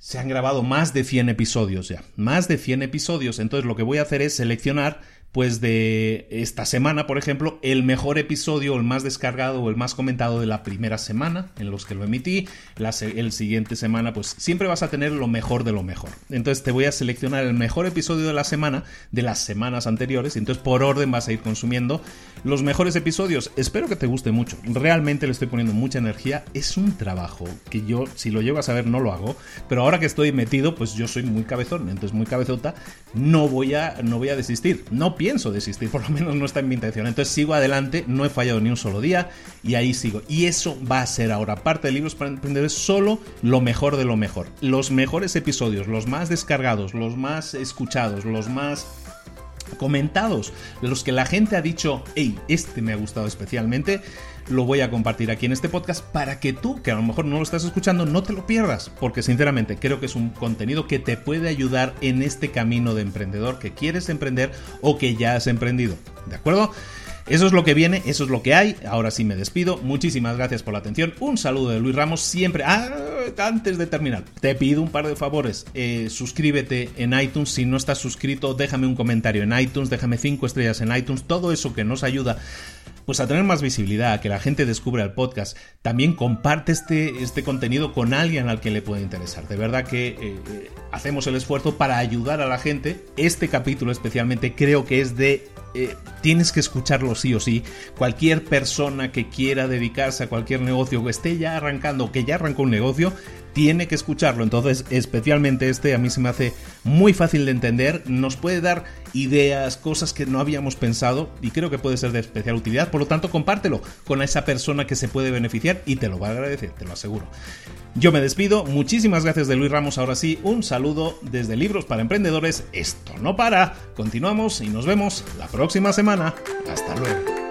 se han grabado más de 100 episodios ya. Más de 100 episodios. Entonces, lo que voy a hacer es seleccionar pues de esta semana, por ejemplo, el mejor episodio, el más descargado o el más comentado de la primera semana en los que lo emití, la el siguiente semana, pues siempre vas a tener lo mejor de lo mejor. Entonces te voy a seleccionar el mejor episodio de la semana, de las semanas anteriores, y entonces por orden vas a ir consumiendo los mejores episodios. Espero que te guste mucho. Realmente le estoy poniendo mucha energía. Es un trabajo que yo, si lo llego a saber, no lo hago, pero ahora que estoy metido, pues yo soy muy cabezón, entonces muy cabezota, no voy a, no voy a desistir. No pienso desistir, por lo menos no está en mi intención. Entonces sigo adelante, no he fallado ni un solo día y ahí sigo. Y eso va a ser ahora parte de Libros para Emprendedores solo lo mejor de lo mejor. Los mejores episodios, los más descargados, los más escuchados, los más comentados, los que la gente ha dicho, hey, este me ha gustado especialmente, lo voy a compartir aquí en este podcast para que tú, que a lo mejor no lo estás escuchando, no te lo pierdas, porque sinceramente creo que es un contenido que te puede ayudar en este camino de emprendedor que quieres emprender o que ya has emprendido. ¿De acuerdo? Eso es lo que viene, eso es lo que hay. Ahora sí me despido. Muchísimas gracias por la atención. Un saludo de Luis Ramos. Siempre. Ah, antes de terminar, te pido un par de favores. Eh, suscríbete en iTunes. Si no estás suscrito, déjame un comentario en iTunes. Déjame 5 estrellas en iTunes. Todo eso que nos ayuda pues a tener más visibilidad, a que la gente descubra el podcast. También comparte este, este contenido con alguien al que le pueda interesar. De verdad que eh, eh, hacemos el esfuerzo para ayudar a la gente. Este capítulo especialmente creo que es de eh, tienes que escucharlo sí o sí. Cualquier persona que quiera dedicarse a cualquier negocio, que esté ya arrancando, que ya arrancó un negocio, tiene que escucharlo. Entonces, especialmente este a mí se me hace muy fácil de entender, nos puede dar ideas, cosas que no habíamos pensado y creo que puede ser de especial utilidad. Por lo tanto, compártelo con esa persona que se puede beneficiar y te lo va a agradecer, te lo aseguro. Yo me despido, muchísimas gracias de Luis Ramos. Ahora sí, un saludo desde Libros para Emprendedores. Esto no para. Continuamos y nos vemos la próxima semana. Hasta luego.